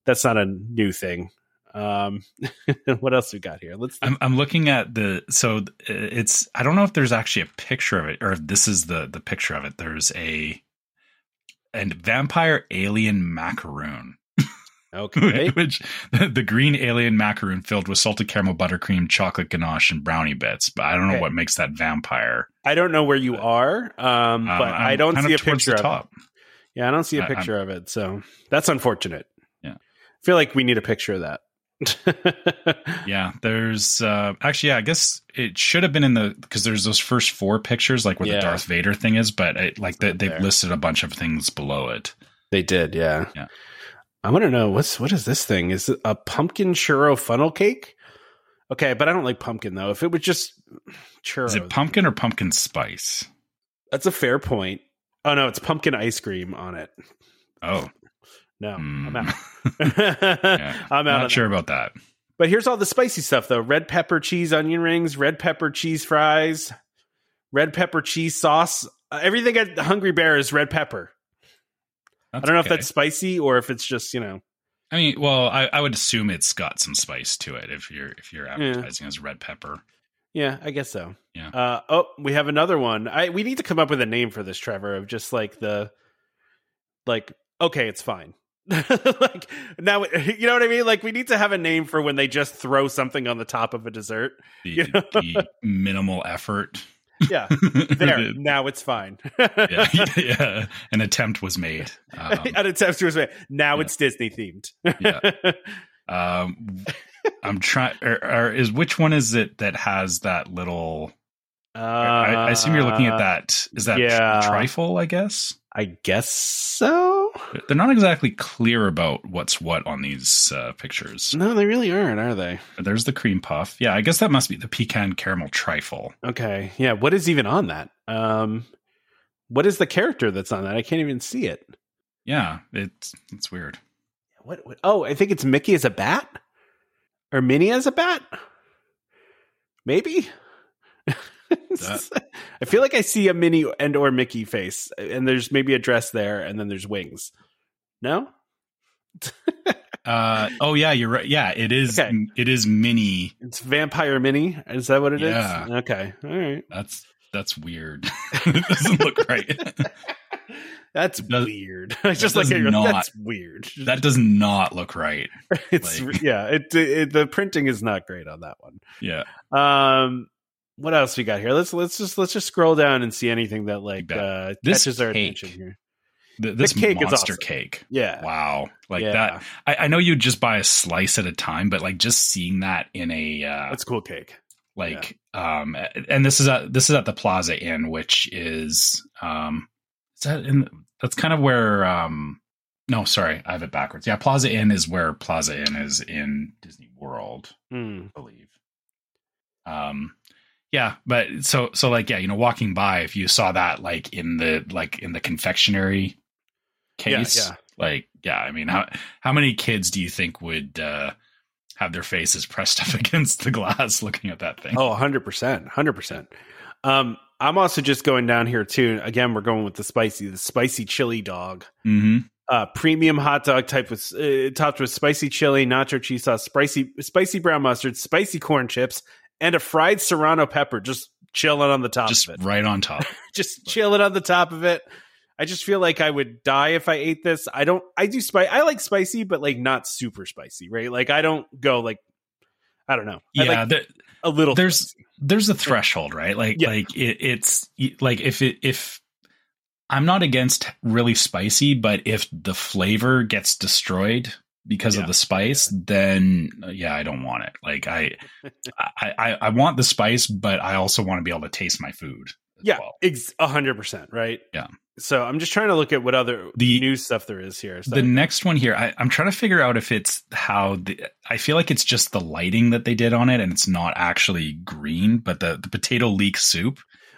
S2: that's not a new thing. Um, what else we got here? Let's.
S3: I'm I'm looking at the so uh, it's I don't know if there's actually a picture of it or if this is the the picture of it. There's a and vampire alien macaroon.
S2: Okay.
S3: which the green alien macaroon filled with salted caramel buttercream, chocolate ganache, and brownie bits. But I don't know
S2: Okay.
S3: what makes that vampire.
S2: I don't know where you are, um,
S3: Um,
S2: but
S3: I'm
S2: I don't see a picture of it. Yeah, I don't see a
S3: I-
S2: picture of it, so that's unfortunate.
S3: Yeah.
S2: I feel like we need a picture of that.
S3: Yeah, there's uh actually yeah, I guess it should have been in the because there's those first four pictures like where
S2: Yeah.
S3: the Darth Vader thing is, but it, like they, they've listed a bunch of things below it.
S2: They did, yeah.
S3: Yeah.
S2: I want to know what's what is this thing? Is it a pumpkin churro funnel cake? Okay, but I don't like pumpkin though. If it was just churro,
S3: Is it pumpkin or pumpkin spice?
S2: That's a fair point. Oh no, it's pumpkin ice cream on it.
S3: Oh,
S2: No,
S3: hmm.
S2: I'm out.
S3: Yeah.
S2: I'm out.
S3: not sure
S2: that.
S3: about that.
S2: But here's all the spicy stuff though: red pepper cheese onion rings, red pepper cheese fries, red pepper cheese sauce. Uh, everything at Hungry Bear is red pepper.
S3: That's
S2: I don't know
S3: okay.
S2: if that's spicy or if it's just you know.
S3: I mean, well, I, I would assume it's got some spice to it if you're if you're advertising as red pepper.
S2: Yeah, I guess so.
S3: Yeah.
S2: Uh, oh, we have another one. I we need to come up with a name for this, Trevor. Of just like the, like okay, it's fine. like now, you know what I mean. Like we need to have a name for when they just throw something on the top of a dessert.
S3: The,
S2: You know?
S3: the minimal effort.
S2: Yeah, there. now it's fine.
S3: yeah, yeah, an attempt was made. Um,
S2: An attempt to explain. Now
S3: yeah.
S2: it's Disney themed.
S3: Yeah. um, I'm trying. Or, or is which one is it that has that little?
S2: Uh,
S3: I, I assume you're looking at that. Is that
S2: yeah.
S3: trifle? I guess
S2: I guess so.
S3: They're not exactly clear about what's what on these uh, pictures.
S2: No, they really aren't, are they?
S3: There's the cream puff. Yeah, I guess that must be the pecan caramel trifle.
S2: Okay. Yeah. What is even on that? Um, what is the character that's on that? I can't even see it.
S3: Yeah, it's it's weird.
S2: What? what oh, I think it's Mickey as a bat, or Minnie as a bat. Maybe. I feel like I see a Minnie and or Mickey face, and there's maybe a dress there, and then there's wings. No.
S3: Uh, oh yeah, you're right. Yeah, it is.
S2: Okay.
S3: It is mini.
S2: It's Vampire Minnie. Is that what it is?
S3: Yeah.
S2: Okay. All right.
S3: That's that's weird. it doesn't look right.
S2: That's
S3: does-
S2: weird. I just like
S3: not-
S2: That's weird.
S3: that does not look right.
S2: it's
S3: like-
S2: yeah. It, it the printing is not great on that one.
S3: Yeah.
S2: Um, what else we got here? Let's let's just let's just scroll down and see anything that like uh,
S3: This
S2: catches our
S3: cake.
S2: attention here.
S3: Th- this
S2: cake is
S3: monster
S2: awesome.
S3: cake.
S2: Yeah.
S3: Wow. Like
S2: Yeah.
S3: that. I, I know you'd just buy a slice at a time, but like just seeing that in a uh,
S2: That's cool cake.
S3: like um and this is at this is at the Plaza Inn, which is um is that in that's kind of where um no sorry I have it backwards. Yeah, Plaza Inn is where Plaza Inn is in Disney World.
S2: Hmm.
S3: I believe. Um, yeah, but so so like yeah, you know, walking by, if you saw that like in the like in the confectionery case,
S2: Yeah, yeah.
S3: like yeah, I mean, how how many kids do you think would uh, have their faces pressed up against the glass looking at that thing?
S2: Oh, 100%. 100%. Um, I'm also just going down here too. Again, we're going with the spicy, the spicy chili dog.
S3: hmm
S2: Uh, premium hot dog type with uh, topped with spicy chili, nacho cheese sauce, spicy spicy brown mustard, spicy corn chips, and a fried serrano pepper just chilling on the top
S3: just
S2: of it.
S3: right on top.
S2: just chilling on the top of it. I just feel like I would die if I ate this. I don't. I do spice. I like spicy, but like not super spicy, right? Like I don't go like. I don't know. I
S3: yeah,
S2: like
S3: there,
S2: a little.
S3: there's
S2: spicy.
S3: there's a threshold, right? Like
S2: Yeah.
S3: like it, it's like if it if I'm not against really spicy, but if the flavor gets destroyed because
S2: Yeah.
S3: of the spice, then uh, yeah, I don't want it. Like I, I, I, I want the spice, but I also want to be able to taste my food. As
S2: yeah, a hundred percent, right?
S3: Yeah.
S2: So I'm just trying to look at what other
S3: The-
S2: new stuff there is here. So,
S3: The next one here, I, I'm trying to figure out if it's how the. I feel like it's just the lighting that they did on it, and it's not actually green, but the the potato leek soup.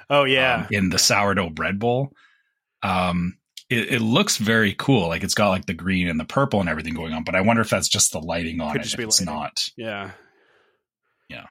S2: oh yeah,
S3: um, in the sourdough bread bowl. Um, it, it, looks very cool. Like it's got like the green and the purple and everything going on. But I wonder if that's just the lighting on Could it. it's lighting. not.
S2: Yeah.
S3: Yeah.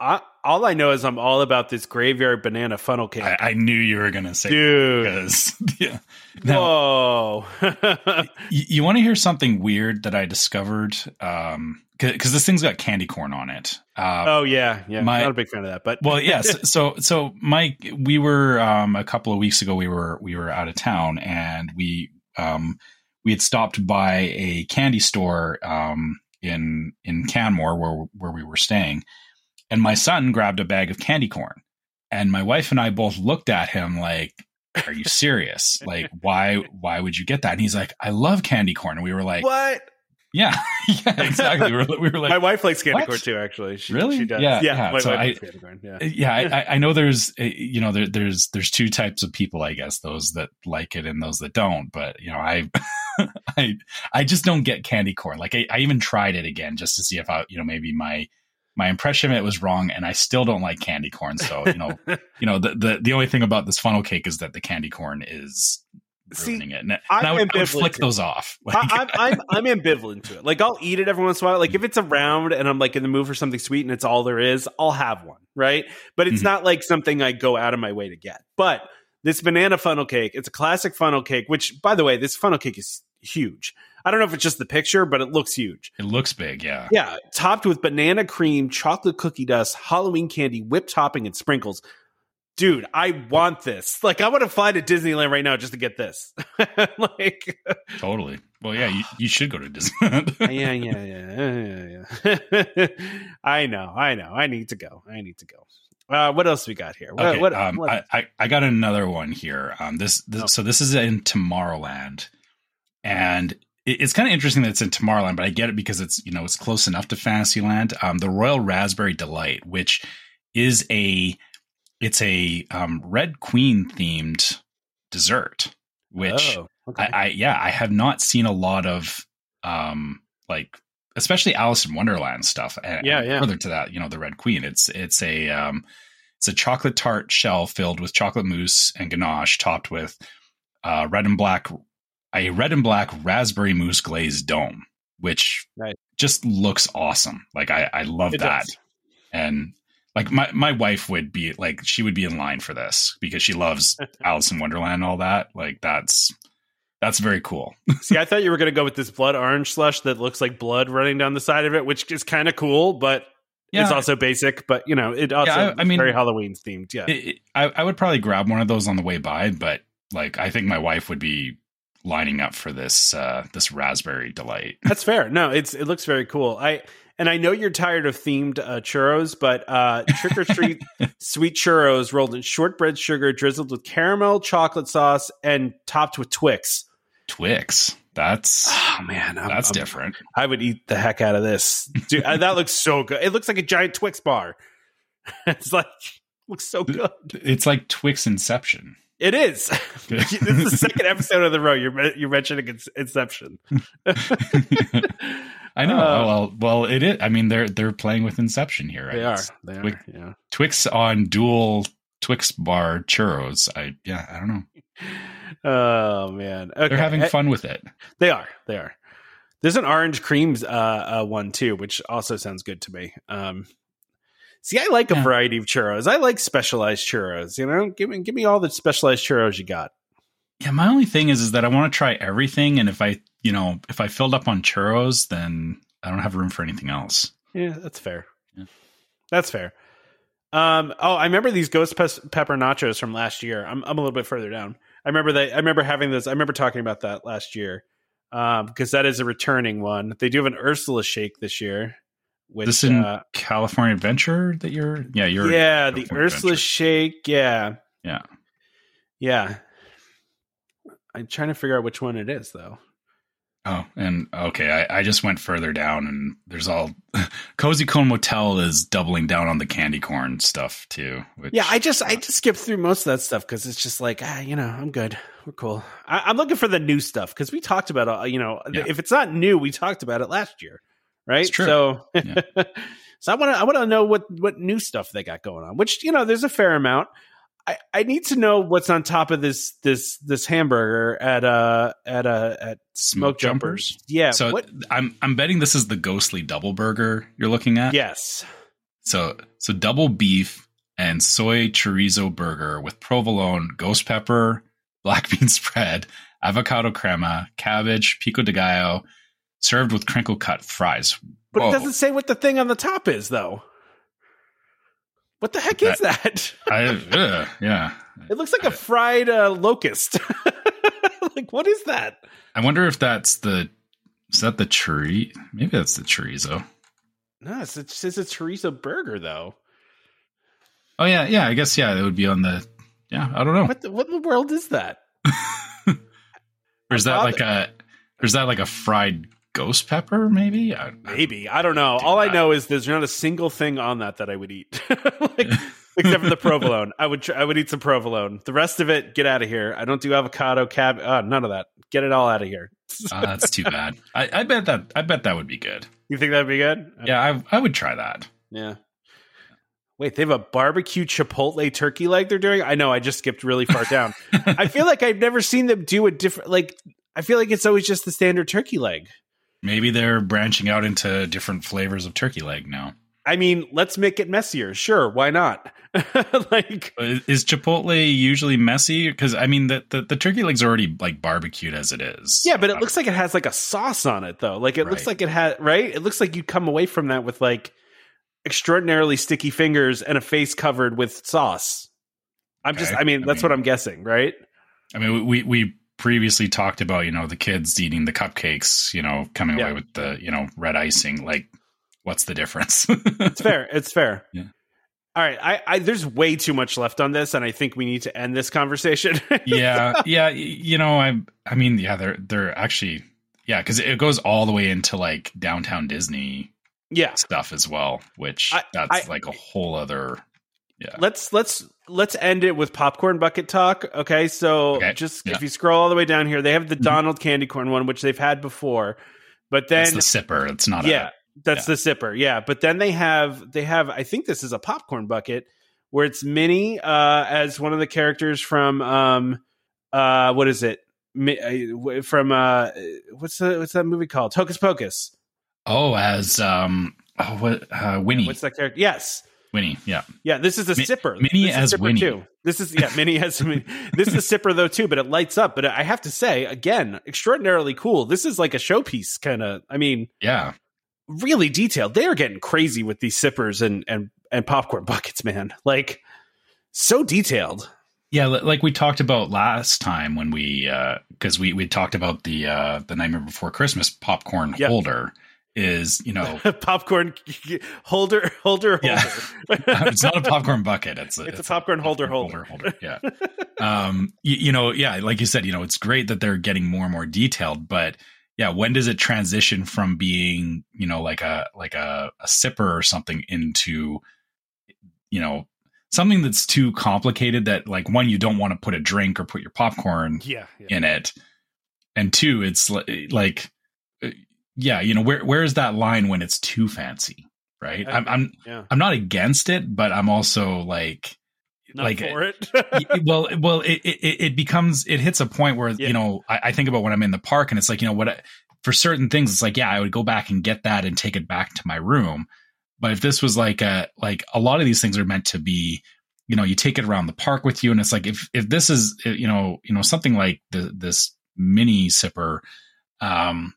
S2: I, all I know is I'm all about this graveyard banana funnel cake.
S3: I, I knew you were going to say,
S2: dude.
S3: Because, yeah.
S2: Now,
S3: Whoa. you, you want to hear something weird that I discovered? Um, because this thing's got candy corn on it.
S2: Uh, oh yeah, yeah. My, Not a big fan of that, but
S3: well, yes. so so Mike, we were um, a couple of weeks ago. We were we were out of town, and we um, we had stopped by a candy store um, in in Canmore where where we were staying, and my son grabbed a bag of candy corn, and my wife and I both looked at him like. Are you serious? like, why? Why would you get that? And he's like, "I love candy corn." And we were like,
S2: "What?"
S3: Yeah, yeah, exactly. we, were, we were like,
S2: my wife likes candy corn too. Actually,
S3: she, really,
S2: she does.
S3: Yeah,
S2: yeah.
S3: yeah. so I, yeah, yeah. I, I know there's, eh, you know, there, there's there's two types of people, I guess, those that like it and those that don't. But you know, I, I, I just don't get candy corn. Like I, I even tried it again just to see if I, you know, maybe my my impression of it was wrong, and I still don't like candy corn. So you know, you know, the, the the only thing about this funnel cake is that the candy corn is ruining See, it. And, and I, would, I, would, flick those off.
S2: Like, I, am I'm, I'm ambivalent to it. Like I'll eat it every once in a while. Like if it's around and I'm like in the mood for something sweet and it's all there is, I'll have one. Right. But it's mm-hmm. not like something I go out of my way to get. But this banana funnel cake, it's a classic funnel cake, which by the way, this funnel cake is huge. I don't know if it's just the picture, but it looks huge.
S3: It looks big, yeah.
S2: Yeah. Topped with banana cream, chocolate cookie dust, Halloween candy, whipped topping, and sprinkles dude, I want this. Like, I want to fly to Disneyland right now just to get this. like,
S3: totally. Well, yeah, you, you should go to Disneyland.
S2: yeah, yeah, yeah, yeah, yeah. I know, I know. I need to go. I need to go. Uh, what else we got here? What,
S3: okay,
S2: what,
S3: um,
S2: what?
S3: I, I got another one here. Um, this, this oh. so this is in Tomorrowland, and it, it's kind of interesting that it's in Tomorrowland, but I get it because it's you know it's close enough to Fantasyland. Um, the Royal Raspberry Delight, which is a it's a um, Red Queen themed dessert, which oh, okay. I, I, yeah I have not seen a lot of um like especially Alice in Wonderland stuff.
S2: And, yeah, yeah.
S3: Further to that, you know, the Red Queen. It's it's a um, it's a chocolate tart shell filled with chocolate mousse and ganache, topped with uh, red and black a red and black raspberry mousse glazed dome, which just looks awesome. Like I I love it that. Does. And like my, my wife would be like she would be in line for this because she loves Alice in Wonderland and all that. Like that's that's very cool.
S2: See, I thought you were going to go with this blood orange slush that looks like blood running down the side of it, which is kind of cool, but yeah. it's also basic. But you know, it also yeah, I, I mean, very Halloween themed. Yeah,
S3: it, it, I, I would probably grab one of those on the way by, but like I think my wife would be lining up for this uh this raspberry delight.
S2: That's fair. No, it's it looks very cool. I and I know you're tired of themed uh, churros, but uh, Trick or Treat sweet churros rolled in shortbread sugar, drizzled with caramel, chocolate sauce, and topped with Twix.
S3: Twix. That's
S2: oh man,
S3: I'm, that's I'm, different.
S2: I would eat the heck out of this, dude. Uh, that looks so good. It looks like a giant Twix bar. it's like looks so good.
S3: It's like Twix Inception.
S2: It is. this is the second episode of the row. You're you're mentioning Inception.
S3: I know. Uh, well, well, it is. I mean, they're they're playing with Inception here. Right?
S2: They are. They are. Twix, yeah.
S3: Twix on dual Twix bar churros. I yeah. I don't know.
S2: Oh man,
S3: okay. they're having fun with it.
S2: They are. They are. There's an orange creams uh, uh, one too, which also sounds good to me. Um, see, I like a yeah. variety of churros. I like specialized churros. You know, give me give me all the specialized churros you got.
S3: Yeah, my only thing is is that I want to try everything, and if I, you know, if I filled up on churros, then I don't have room for anything else.
S2: Yeah, that's fair. Yeah. That's fair. Um, oh, I remember these ghost pe- pepper nachos from last year. I'm I'm a little bit further down. I remember that. I remember having this. I remember talking about that last year um, because that is a returning one. They do have an Ursula shake this year.
S3: Which, this in uh, California Adventure that you're, yeah, you're,
S2: yeah, the Ursula Adventure. shake, yeah,
S3: yeah,
S2: yeah. I'm trying to figure out which one it is though.
S3: Oh, and okay, I, I just went further down, and there's all Cozy Cone Motel is doubling down on the candy corn stuff too.
S2: Which, yeah, I just I just skipped through most of that stuff because it's just like ah, you know, I'm good, we're cool. I, am looking for the new stuff because we talked about uh, you know, yeah. if it's not new, we talked about it last year, right? So, yeah. so I want to I want to know what what new stuff they got going on. Which you know, there's a fair amount. I, I need to know what's on top of this this this hamburger at uh at uh at Smokejumpers. Yeah.
S3: So
S2: what?
S3: I'm I'm betting this is the ghostly double burger you're looking at.
S2: Yes.
S3: So so double beef and soy chorizo burger with provolone, ghost pepper, black bean spread, avocado crema, cabbage, pico de gallo, served with crinkle cut fries.
S2: But
S3: Whoa.
S2: it doesn't say what the thing on the top is though. What the heck is that?
S3: I, ugh, yeah.
S2: It looks like a fried uh, locust. like what is that?
S3: I wonder if that's the is that the chori? Maybe that's the chorizo.
S2: No, it's, it says a chorizo burger though.
S3: Oh yeah, yeah. I guess yeah, it would be on the. Yeah, I don't know.
S2: What the, what in the world is that?
S3: Or is that like a? Or is that like a fried ghost pepper? Maybe. I,
S2: Maybe I don't know.
S3: do
S2: All I know is there's not a single thing on that that I would eat, like, except for the provolone. I would tr- I would eat some provolone. The rest of it, get out of here. I don't do avocado, cab, uh, none of that. Get it all out of here.
S3: uh, that's too bad. I, I bet that. I bet that would be good.
S2: You think that'd be good?
S3: Yeah, I, I would try that.
S2: Yeah. Wait, they have a barbecue chipotle turkey leg they're doing? I know, I just skipped really far down. I feel like I've never seen them do a different like I feel like it's always just the standard turkey leg.
S3: Maybe they're branching out into different flavors of turkey leg now.
S2: I mean, let's make it messier. Sure, why not? like
S3: Is Chipotle usually messy? Because I mean, the, the the turkey leg's already like barbecued as it is.
S2: Yeah, but it looks like it has like a sauce on it though. Like it looks like it had right? It looks like you'd come away from that with like extraordinarily sticky fingers and a face covered with sauce. I'm just I mean,
S3: I
S2: that's
S3: mean-
S2: what I'm guessing, right?
S3: I mean, we we previously talked about you know the kids eating the cupcakes, you know, coming
S2: Yeah.
S3: away with the you know red icing. Like, what's the difference?
S2: It's fair. It's fair.
S3: Yeah.
S2: All right. I, I there's way too much left on this, and I think we need to end this conversation.
S3: yeah, yeah. You know, I I mean, yeah, they're they're actually yeah, because it goes all the way into like downtown Disney
S2: yeah.
S3: stuff as well, which
S2: I-
S3: that's
S2: I-
S3: like a whole other. Yeah.
S2: Let's let's let's end it with popcorn bucket talk. Okay. So
S3: Okay,
S2: just
S3: yeah.
S2: if you scroll all the way down here, they have the
S3: Mhm.
S2: Donald candy corn one, which they've had before. But then
S3: It's the sipper. It's not.
S2: yeah,
S3: A,
S2: that's the sipper. Yeah. But then they have they have I think this is a popcorn bucket where it's Minnie uh as one of the characters from um uh what is it? Uh, From uh what's the what's that movie called? Hocus Pocus.
S3: oh, as um, oh, what uh, Winnie,
S2: What's that character? Yes.
S3: Winnie, yeah.
S2: Yeah, this is a
S3: Mi-
S2: sipper. Is
S3: as
S2: sipper
S3: Winnie.
S2: Too. This is yeah, Minnie as Minnie. This is a sipper though too, but it lights up. But I have to say again, extraordinarily cool. This is like a showpiece kind of. I mean,
S3: Yeah.
S2: really detailed. They are getting crazy with these sippers and and and popcorn buckets, man. Like so detailed.
S3: Yeah, like we talked about last time when we because we we talked about the uh the Nightmare Before Christmas popcorn
S2: Yep.
S3: holder is you know
S2: popcorn holder holder holder.
S3: Yeah. it's not a popcorn bucket it's a,
S2: It's a popcorn holder holder.
S3: holder yeah um you, you know yeah like you said you know it's great that they're getting more and more detailed but yeah when does it transition from being you know like a like a, a sipper or something into you know something that's too complicated that like one you don't want to put a drink or put your popcorn
S2: Yeah, yeah.
S3: in it and two it's li- like yeah you know where where is that line when it's too fancy right i'm i'm
S2: yeah.
S3: i'm not against it but i'm also like
S2: Not
S3: like
S2: for it.
S3: well well it, it it becomes it hits a point where
S2: Yeah.
S3: you know I, I think about when i'm in the park and it's like you know what I, for certain things it's like yeah i would go back and get that and take it back to my room but if this was like a like a lot of these things are meant to be you know you take it around the park with you and it's like if if this is you know you know something like the, this mini sipper um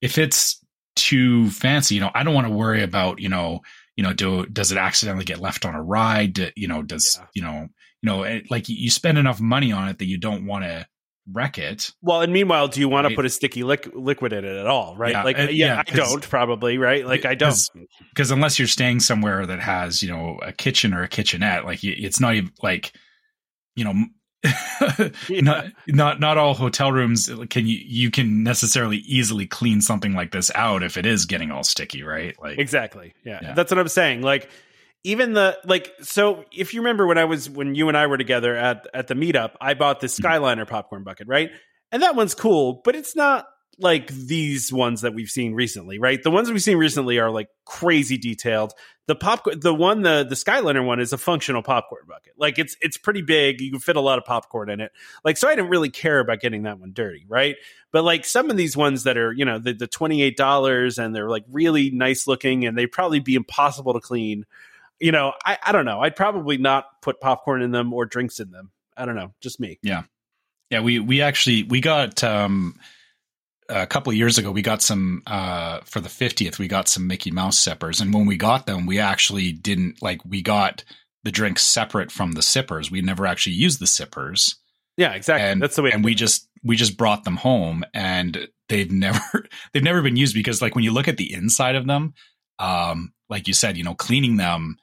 S3: if it's too fancy you know i don't want to worry about you know you know do does it accidentally get left on a ride Do- you know does
S2: Yeah.
S3: you know you know it, like you- spend enough money on it that you don't want to wreck it
S2: Well, and meanwhile, do you want to put a sticky liq- liquid in it at all? Right?
S3: Yeah,
S2: like,
S3: uh,
S2: yeah, I don't probably. Right? Like, I don't
S3: because unless you're staying somewhere that has you know a kitchen or a kitchenette like it's not even like you know not not not all hotel rooms can you you can necessarily easily clean something like this out if it is getting all sticky right like
S2: Exactly. Yeah.
S3: Yeah.
S2: That's what I'm saying. Like even the like so if you remember when I was when you and I were together at at the meetup, I bought this
S3: Mm-hmm.
S2: Skyliner popcorn bucket, right? And that one's cool, but it's not like these ones that we've seen recently, right? The ones we've seen recently are like crazy detailed. The pop, the one, the the Skyliner one is a functional popcorn bucket. Like it's it's pretty big. You can fit a lot of popcorn in it. Like so, I didn't really care about getting that one dirty, right? But like some of these ones that are, you know, the the twenty eight dollars and they're like really nice looking and they probably be impossible to clean. You know, I I don't know. I'd probably not put popcorn in them or drinks in them. I don't know, just me.
S3: Yeah, yeah. We we actually we got. um a couple of years ago, we got some uh, for the 50th. We got some Mickey Mouse sippers, and when we got them, we actually didn't like we got the drinks separate from the sippers. We never actually used the sippers.
S2: Yeah, exactly.
S3: And,
S2: That's the way.
S3: And we just we just brought them home, and they've never they've never been used because like when you look at the inside of them, um, like you said, you know, cleaning them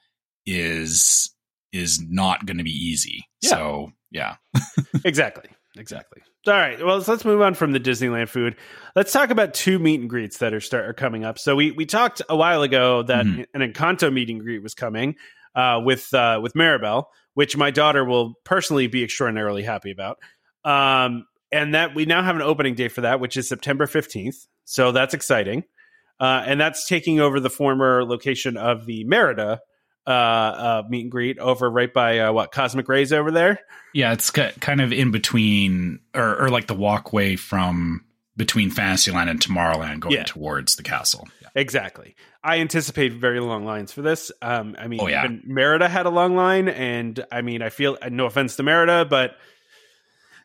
S3: is is not going to be easy.
S2: Yeah.
S3: So yeah,
S2: exactly, exactly. All right. Well, let's move on from the Disneyland food. Let's talk about two meet and greets that are start are coming up. So we we talked a while ago that
S3: Mhm.
S2: an Encanto meet and greet was coming uh, with uh, with Mirabel, which my daughter will personally be extraordinarily happy about. Um, and that we now have an opening date for that, which is September fifteenth. So that's exciting. Uh, and that's taking over the former location of the Merida uh, uh, meet and greet over right by uh, what Cosmic Rays over there.
S3: yeah, it's ki- kind of in between, or or like the walkway from between Fantasyland and Tomorrowland, going
S2: Yeah.
S3: towards the castle. Yeah.
S2: Exactly. I anticipate very long lines for this. Um, I mean,
S3: Oh, yeah.
S2: even Merida had a long line, and I mean, I feel no offense to Merida, but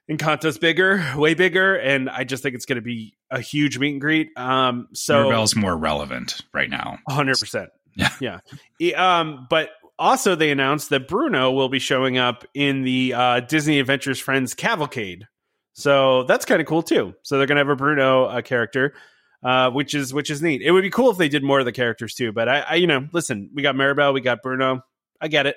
S2: Encanto's bigger, way bigger, and I just think it's going to be a huge meet and greet. Um, so
S3: Mirabel's more relevant right now.
S2: hundred percent.
S3: Yeah.
S2: yeah. Um, but also they announced that Bruno will be showing up in the uh, Disney Adventures Friends Cavalcade. So that's kind of cool too. So they're gonna have a Bruno uh, character, uh, which is which is neat. It would be cool if they did more of the characters too. But I, I you know, listen, we got Mirabel, we got Bruno. I get it.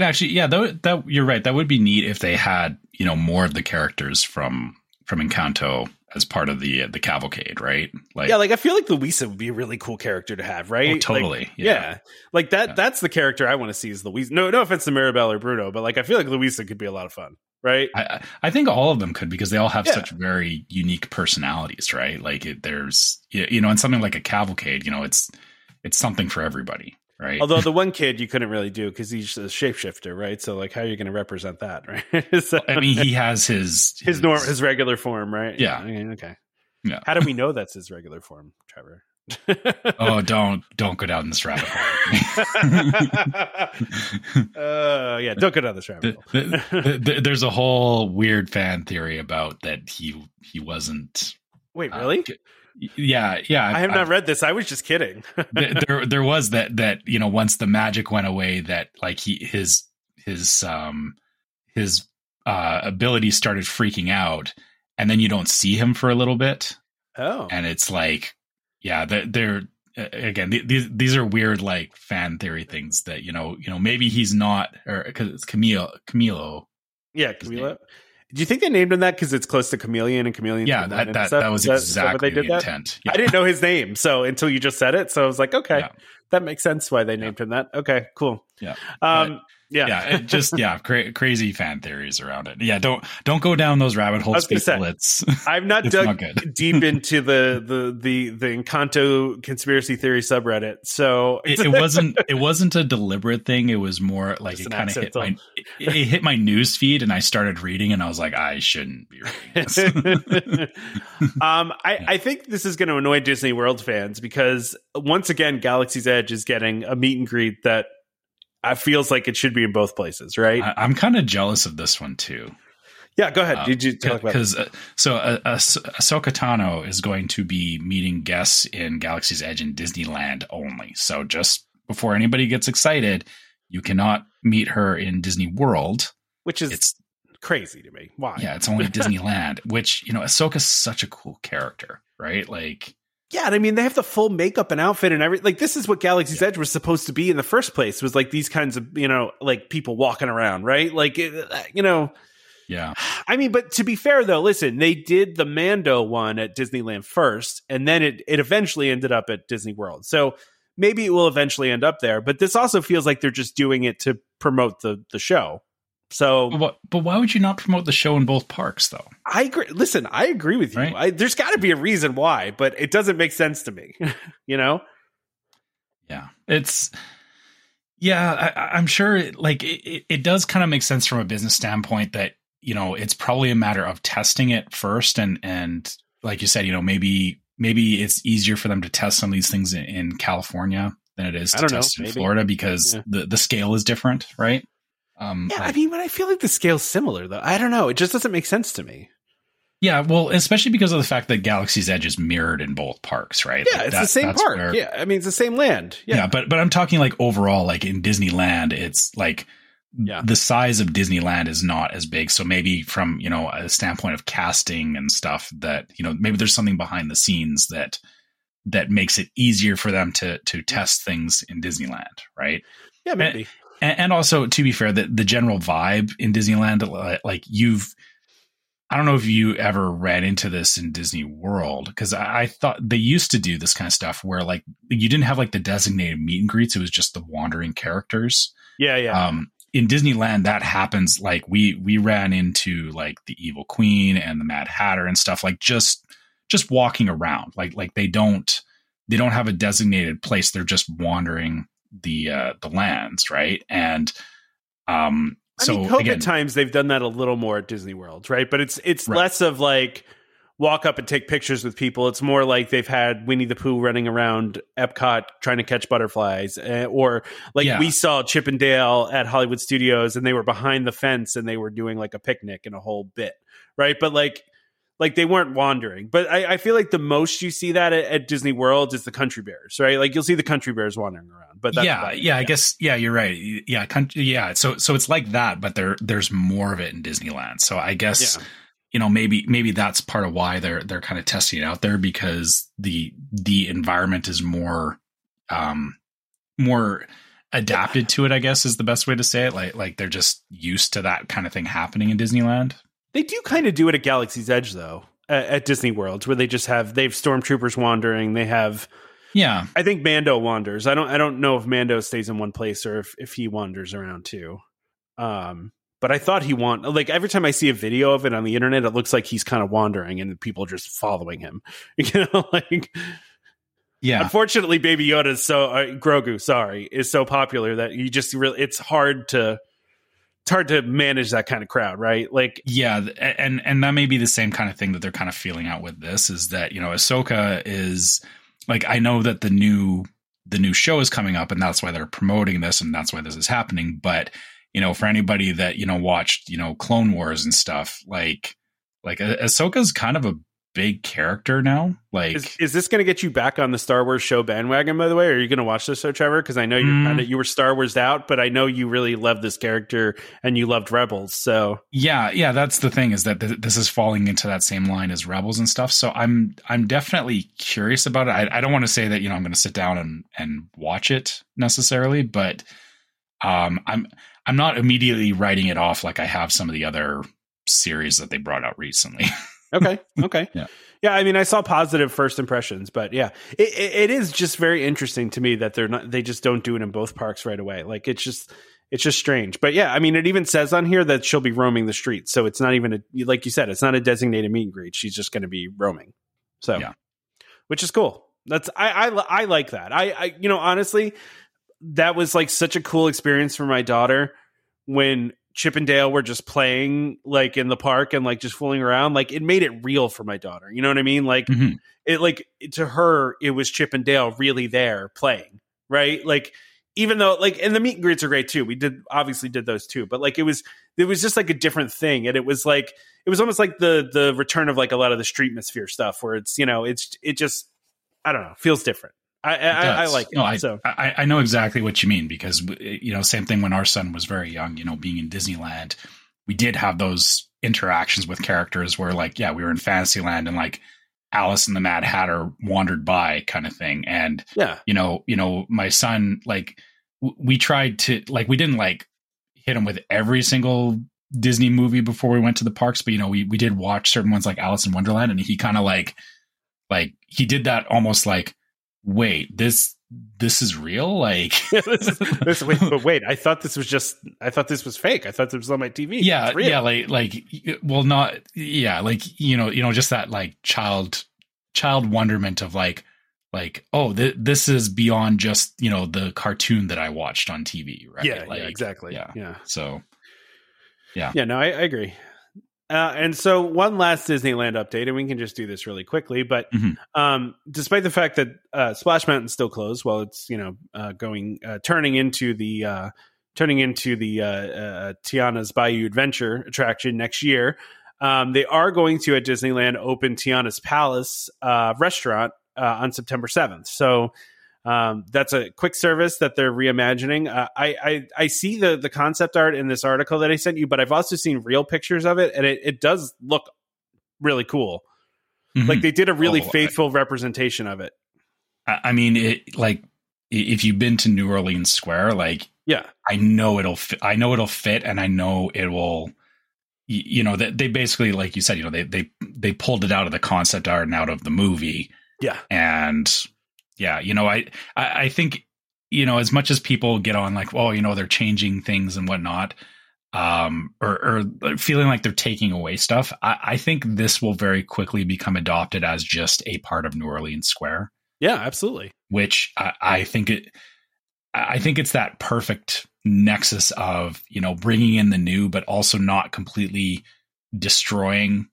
S3: Actually, yeah, that, that you're right. That would be neat if they had you know more of the characters from from Encanto as part of the uh, the cavalcade, right? Like,
S2: yeah, like I feel like Luisa would be a really cool character to have, right?
S3: oh,
S2: Like,
S3: totally.
S2: yeah.
S3: yeah.
S2: like that.
S3: Yeah.
S2: That's the character I want to see is Luisa. No, no offense to Mirabel or Bruno, but like I feel like Luisa could be a lot of fun, right?
S3: I, I- think all of them could because they all have
S2: Yeah.
S3: such very unique personalities, right? Like it, there's you you know, in something like a cavalcade, you know, it's it's something for everybody, right?
S2: Although the one kid you couldn't really do because he's a shapeshifter, right? So like, how are you going to represent that, right? so,
S3: I mean, he has his
S2: his norm, his regular form, right?
S3: Yeah.
S2: Okay, okay.
S3: Yeah.
S2: How do we know that's his regular form, Trevor?
S3: oh, don't don't go down this rabbit hole.
S2: uh, yeah, don't go down this rabbit hole.
S3: Th- th- th- There's a whole weird fan theory about that he he wasn't.
S2: Wait,
S3: uh,
S2: really?
S3: Yeah, yeah.
S2: I have not read this. I was just kidding.
S3: there, there was that that you know once the magic went away that like he his his um his uh ability started freaking out and then you don't see him for a little bit
S2: oh,
S3: and it's like yeah they're, they're again these these are weird like fan theory things that you know you know maybe he's not or because it's Camilo Camilo
S2: yeah,
S3: his
S2: Camila. Do you think they named him that because it's close to Chameleon and Chameleon?
S3: yeah that that, that was exactly
S2: they
S3: the
S2: did that.
S3: intent
S2: I didn't know his name, so until you just said it, so I was like, okay,
S3: Yeah.
S2: that makes sense why they named him that. Okay, cool.
S3: Yeah.
S2: Um, yeah.
S3: yeah, it just yeah, cra- crazy fan theories around it. Yeah, don't don't go down those rabbit holes,
S2: gonna say.
S3: It's
S2: I've not
S3: It's
S2: dug
S3: not
S2: deep into the the the the Encanto conspiracy theory subreddit, so
S3: it, it wasn't it wasn't a deliberate thing. It was more like
S2: Just
S3: it kind of hit my it, it hit my news feed, and I started reading, and I was like, I shouldn't be reading this.
S2: um, I, I think this is going to annoy Disney World fans because once again, Galaxy's Edge is getting a meet and greet that I feels like it should be in both places, right?
S3: I, I'm kind of jealous of this one too.
S2: yeah, go ahead.
S3: Uh,
S2: Did you talk about?
S3: because uh, so uh, uh, Ahsoka Tano is going to be meeting guests in Galaxy's Edge in Disneyland only. So just before anybody gets excited, you cannot meet her in Disney World.
S2: Which is
S3: It's
S2: crazy to me. Why?
S3: yeah, it's only Disneyland. Which you know, Ahsoka's such a cool character, right? Like.
S2: Yeah, and I mean they have the full makeup and outfit and everything. Like this is what Galaxy's Edge was supposed to be in the first place. Was like these kinds of you know like people walking around, right? Like uh, you know,
S3: Yeah,
S2: I mean, but to be fair though, listen, they did the Mando one at Disneyland first, and then it it eventually ended up at Disney World. So maybe it will eventually end up there. But this also feels like they're just doing it to promote the the show. So,
S3: but, but why would you not promote the show in both parks, though?
S2: I agree. Listen, I agree with you. Right? I, there's got to be a reason why, but it doesn't make sense to me. you know?
S3: Yeah, it's yeah. I, am sure. Like it, it does kind of make sense from a business standpoint that you know it's probably a matter of testing it first, and and like you said, you know maybe maybe it's easier for them to test some of these things in, in California than it is to test know, in Florida because yeah. the the scale is different, right?
S2: Um, yeah, I, I mean, but I feel like the scale's similar though. I don't know. It just doesn't make sense to me.
S3: Yeah, well, especially because of the fact that Galaxy's Edge is mirrored in both parks, right?
S2: Yeah, like it's that, the same park. Where, yeah, I mean, it's the same land. Yeah.
S3: yeah, but but I'm talking like overall, like in Disneyland, it's like yeah. the size of Disneyland is not as big. So maybe from you know a standpoint of casting and stuff, that you know maybe there's something behind the scenes that that makes it easier for them to to test things in Disneyland, right?
S2: Yeah, maybe.
S3: And, and, also to be fair, the, the general vibe in Disneyland, like you've, I don't know if you ever ran into this in Disney World because I, I, thought they used to do this kind of stuff where like you didn't have like the designated meet and greets; it was just the wandering characters.
S2: Yeah, yeah.
S3: Um, in Disneyland, that happens. Like we we ran into like the Evil Queen and the Mad Hatter and stuff like just just walking around. Like like they don't they don't have a designated place; they're just wandering the uh, the lands, right? And um, so
S2: I mean, COVID again, times they've done that a little more at Disney World, right? But it's it's right. less of like walk up and take pictures with people. It's more like they've had Winnie the Pooh running around Epcot trying to catch butterflies, uh, or like yeah. we saw Chip 'n Dale at Hollywood Studios, and they were behind the fence and they were doing like a picnic and a whole bit, right? But like like they weren't wandering. But I, I, feel like the most you see that at, at, Disney World is the country bears, right? Like you'll see the country bears wandering around. But
S3: yeah, yeah, yeah, I guess yeah, you're right. Yeah, country, yeah. So so it's like that, but there there's more of it in Disneyland. So I guess. Yeah. You know, maybe maybe that's part of why they're they're kind of testing it out there because the the environment is more um more adapted to it, I guess is the best way to say it. Like like they're just used to that kind of thing happening in Disneyland.
S2: They do kind of do it at Galaxy's Edge though, at, at Disney World, where they just have they have stormtroopers wandering. They have
S3: yeah.
S2: I think Mando wanders. I don't I don't know if Mando stays in one place or if, if he wanders around too. Um but I thought he want like every time I see a video of it on the internet, it looks like he's kind of wandering and people are just following him. You know, like
S3: yeah.
S2: Unfortunately, Baby Yoda is so uh, Grogu, sorry, is so popular that you just really it's hard to it's hard to manage that kind of crowd, right? Like,
S3: yeah, and and that may be the same kind of thing that they're kind of feeling out with this is that you know Ahsoka is like I know that the new the new show is coming up and that's why they're promoting this and that's why this is happening, but you know for anybody that you know watched you know Clone Wars and stuff like like Ahsoka's kind of a big character now. Like,
S2: is, is this going to get you back on the Star Wars show bandwagon? By the way, are you going to watch this show, Trevor? Because I know you're mm. kind of you were Star Wars out, but I know you really love this character and you loved Rebels. So
S3: yeah, yeah, that's the thing is that th- this is falling into that same line as Rebels and stuff. So I'm I'm definitely curious about it. I, I don't want to say that you know I'm going to sit down and and watch it necessarily, but um, I'm I'm not immediately writing it off like I have some of the other series that they brought out recently.
S2: Okay. Okay.
S3: yeah.
S2: Yeah. I mean, I saw positive first impressions, but yeah, it, it, it is just very interesting to me that they're not, they just don't do it in both parks right away. Like it's just, it's just strange. But yeah, I mean, it even says on here that she'll be roaming the streets. So it's not even a, like you said, it's not a designated meet and greet. She's just going to be roaming. So, yeah. which is cool. That's, I, I, I like that. I, I, you know, honestly, that was like such a cool experience for my daughter when Chip 'n Dale were just playing like in the park and like just fooling around, like it made it real for my daughter. You know what I mean? Like mm-hmm. it like to her, it was Chip 'n Dale really there playing, right? Like even though like and the meet and greets are great too. We did obviously did those too, but like it was it was just like a different thing. And it was like it was almost like the the return of like a lot of the streetmosphere stuff where it's, you know, it's it just I don't know, feels different. I, I, I, like it.
S3: No, I,
S2: so.
S3: I, I know exactly what you mean because you know same thing when our son was very young. You know, being in Disneyland, we did have those interactions with characters where like yeah we were in Fantasyland and like Alice and the Mad Hatter wandered by kind of thing and
S2: yeah
S3: you know you know my son like w- we tried to like we didn't like hit him with every single Disney movie before we went to the parks but you know we we did watch certain ones like Alice in Wonderland and he kind of like like he did that almost like wait, this this is real. Like,
S2: this, this, wait, but wait, I thought this was just, I thought this was fake. I thought this was on my TV.
S3: Yeah, yeah, like, like, well, not, yeah, like, you know, you know, just that like child, child wonderment of like, like, oh, th- this is beyond just you know the cartoon that I watched on TV, right?
S2: Yeah,
S3: like,
S2: yeah exactly.
S3: Yeah,
S2: yeah.
S3: So, yeah,
S2: yeah. No, I, I agree. Uh, and so, one last Disneyland update, and we can just do this really quickly. But
S3: Mhm.
S2: um, despite the fact that uh, Splash Mountain's still closed, while it's you know uh, going uh, turning into the uh, turning into the uh, uh, Tiana's Bayou Adventure attraction next year, um, they are going to at Disneyland open Tiana's Palace uh, restaurant uh, on September seventh. So. Um, that's a quick service that they're reimagining. Uh, I, I I see the the concept art in this article that I sent you, but I've also seen real pictures of it, and it, it does look really cool.
S3: Mhm.
S2: Like they did a really
S3: Oh, I-
S2: faithful representation of it.
S3: I, I mean, it like if you've been to New Orleans Square, like
S2: Yeah,
S3: I know it'll fit, I know it'll fit and I know it will you know that they basically like you said you know they they they pulled it out of the concept art and out of the movie
S2: yeah,
S3: and yeah you know I, I i think you know as much as people get on like oh you know they're changing things and whatnot um or, or feeling like they're taking away stuff I, I think this will very quickly become adopted as just a part of new orleans square
S2: yeah, absolutely.
S3: which I, I think it I think it's that perfect nexus of you know bringing in the new, but also not completely destroying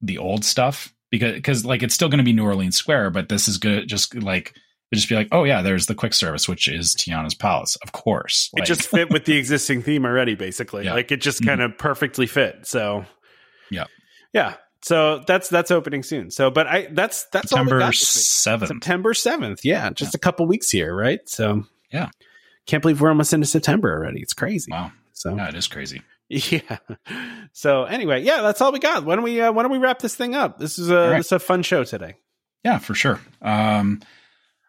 S3: the old stuff because because like it's still going to be New Orleans Square, but this is good just like it'd just be like oh yeah, there's the quick service which is Tiana's Palace, of course.
S2: It just fit with the existing theme already, basically.
S3: Yeah.
S2: Like it just
S3: Mhm.
S2: kind of perfectly fit. So
S3: Yeah.
S2: yeah. So that's that's opening soon. So, but I that's that's
S3: September
S2: got this week.
S3: seventh.
S2: September seventh. Yeah, just a couple weeks here, right? So
S3: Yeah.
S2: can't believe we're almost into September already. It's crazy.
S3: Wow,
S2: So
S3: yeah, it is crazy.
S2: Yeah. So anyway, yeah, that's all we got. Why don't we uh, why don't we wrap this thing up? This is a
S3: right.
S2: this is a fun show today.
S3: Yeah, for sure. Um,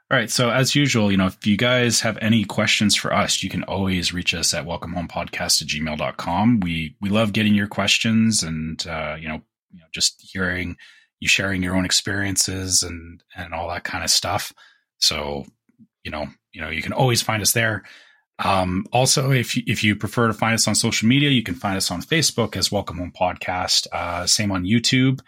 S3: all right. So as usual, you know, if you guys have any questions for us, you can always reach us at welcomehomepodcast at gmail.com. We, we love getting your questions and, uh, you know, you know, just hearing you sharing your own experiences and, and all that kind of stuff. So, you know, you know, you can always find us there. Um, also, if you, if you prefer to find us on social media, you can find us on Facebook as Welcome Home Podcast. Uh, same on YouTube.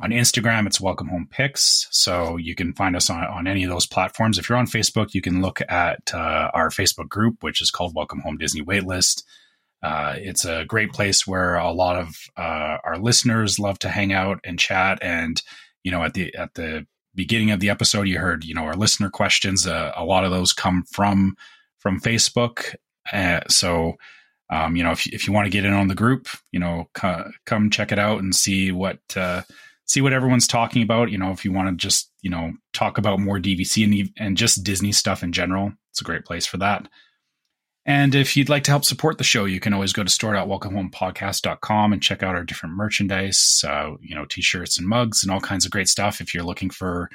S3: On Instagram, it's Welcome Home Pics. So you can find us on, on any of those platforms. If you're on Facebook, you can look at uh, our Facebook group, which is called Welcome Home Disney Waitlist. Uh, it's a great place where a lot of uh, our listeners love to hang out and chat. And you know, at the at the beginning of the episode, you heard you know our listener questions. Uh, a lot of those come from from Facebook. Uh, so um, you know, if if you want to get in on the group, you know, co- come check it out and see what uh, see what everyone's talking about. You know, if you want to just you know talk about more DVC and and just Disney stuff in general, it's a great place for that. And if you'd like to help support the show, you can always go to store.welcomehomepodcast.com and check out our different merchandise, uh, you know, t-shirts and mugs and all kinds of great stuff. If you're looking for,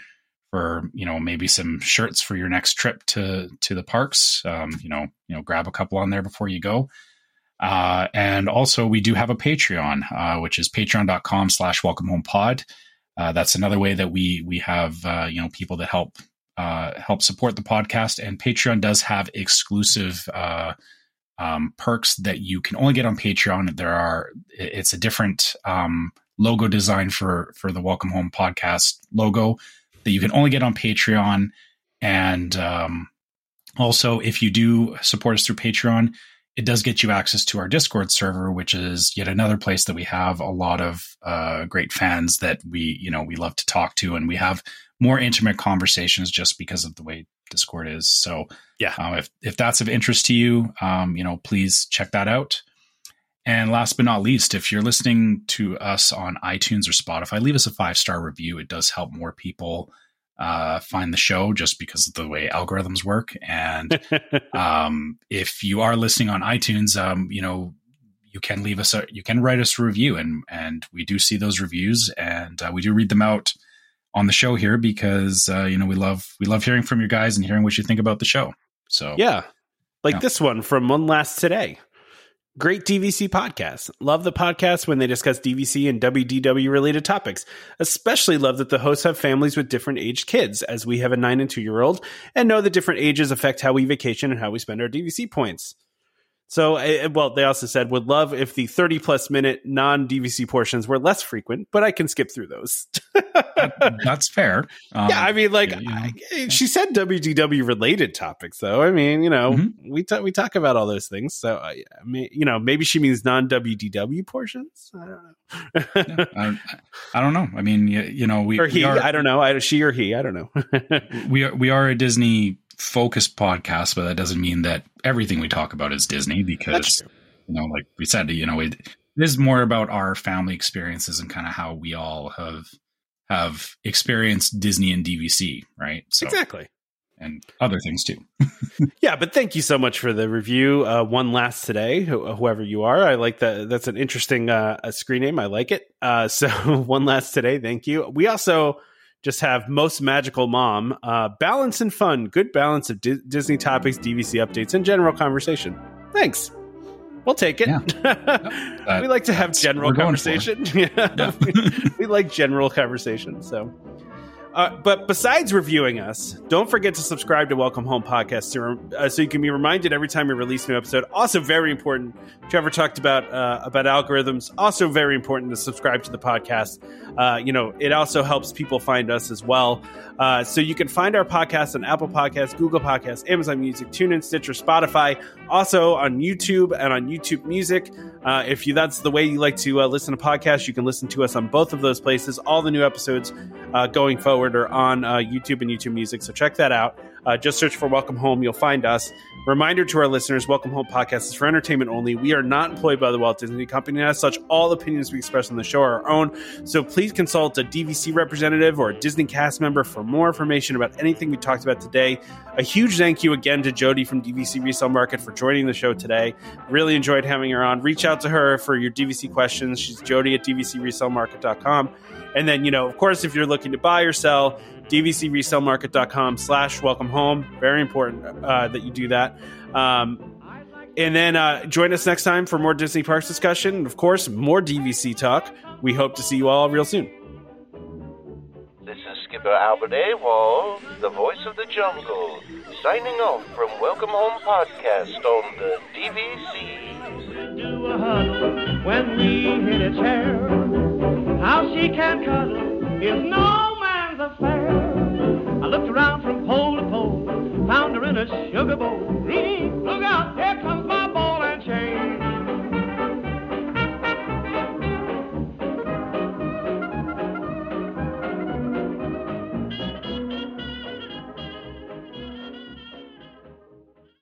S3: for, you know, maybe some shirts for your next trip to, to the parks, um, you know, you know, grab a couple on there before you go. Uh, and also we do have a Patreon, uh, which is patreon.com slash welcome home pod. Uh, that's another way that we, we have, uh, you know, people that help, uh, help support the podcast and Patreon does have exclusive, uh, um, perks that you can only get on Patreon. There are, it's a different, um, logo design for, for the welcome home podcast logo that you can only get on Patreon. And, um, also if you do support us through Patreon, it does get you access to our Discord server, which is yet another place that we have a lot of uh, great fans that we, you know, we love to talk to, and we have more intimate conversations just because of the way Discord is. So,
S2: Yeah.
S3: um, if if that's of interest to you, um, you know, please check that out. And last but not least, if you're listening to us on iTunes or Spotify, leave us a five star review. It does help more people uh, find the show just because of the way algorithms work. And um, if you are listening on iTunes, um, you know, you can leave us a, you can write us a review and, and we do see those reviews and uh, we do read them out on the show here because, uh, you know, we love, we love hearing from you guys and hearing what you think about the show. So
S2: yeah. Like
S3: Yeah.
S2: this one from One Last Today. Great DVC podcasts. Love the podcast when they discuss DVC and WDW related topics. Especially love that the hosts have families with different aged kids, as we have a nine and two year old, and know that different ages affect how we vacation and how we spend our DVC points. So, uh, well, they also said would love if the 30 plus minute non DVC portions were less frequent, but I can skip through those.
S3: That's fair.
S2: Um, yeah, I mean, like you know, I, she said, WDW related topics, though. I mean, you know, mm-hmm. we talk we talk about all those things. So, uh, I mean, you know, maybe she means non WDW portions. I don't know.
S3: yeah, I, I, don't know. I mean, you, you know, we
S2: or he.
S3: We are,
S2: I don't know. I, she or he. I don't know.
S3: we are we are a Disney focused podcast, but that doesn't mean that everything we talk about is Disney because you know, like we said, you know, it, it is more about our family experiences and kind of how we all have have experienced Disney and DVC, right?
S2: So, exactly.
S3: And other things too.
S2: yeah, but thank you so much for the review. Uh, one last today, wh- whoever you are. I like that. That's an interesting uh, screen name. I like it. Uh, so one last today. Thank you. We also just have most magical mom uh, balance and fun good balance of D- disney topics dvc updates and general conversation. Thanks. We'll take it. Yeah. we like to have general conversation. Yeah. we like general conversation so uh, but besides reviewing us, don't forget to subscribe to Welcome Home Podcast uh, so you can be reminded every time we release a new episode. Also, very important. Trevor talked about uh, about algorithms. Also, very important to subscribe to the podcast. Uh, you know, it also helps people find us as well. So you can find our podcast on Apple Podcasts, Google Podcasts, Amazon Music, TuneIn, Stitcher, Spotify. Also on YouTube and on YouTube Music. If you that's the way you like to listen to podcasts, you can listen to us on both of those places. All the new episodes going forward forward or on uh, YouTube and YouTube Music. So check that out. Uh, just search for Welcome Home. You'll find us. Reminder to our listeners Welcome Home podcast is for entertainment only. We are not employed by the Walt Disney Company. As such, all opinions we express on the show are our own. So please consult a DVC representative or a Disney cast member for more information about anything we talked about today. A huge thank you again to Jodi from DVC Resale Market for joining the show today. Really enjoyed having her on. Reach out to her for your DVC questions. She's Jodi at DVCResaleMarket.com. And then, you know, of course, if you're looking to buy or sell, dvcresalemarket.com slash welcome home. Very important uh, that you do that. Um, and then uh, join us next time for more Disney Parks discussion. And of course, more DVC talk. We hope to see you all real soon.
S1: This is Skipper Albert Awol, the voice of the jungle, signing off from Welcome Home Podcast on the DVC. Do a huddle when we hit its hair. How she can cuddle is no man's affair. I looked around from pole to pole, found her in a sugar bowl. Look out, here comes my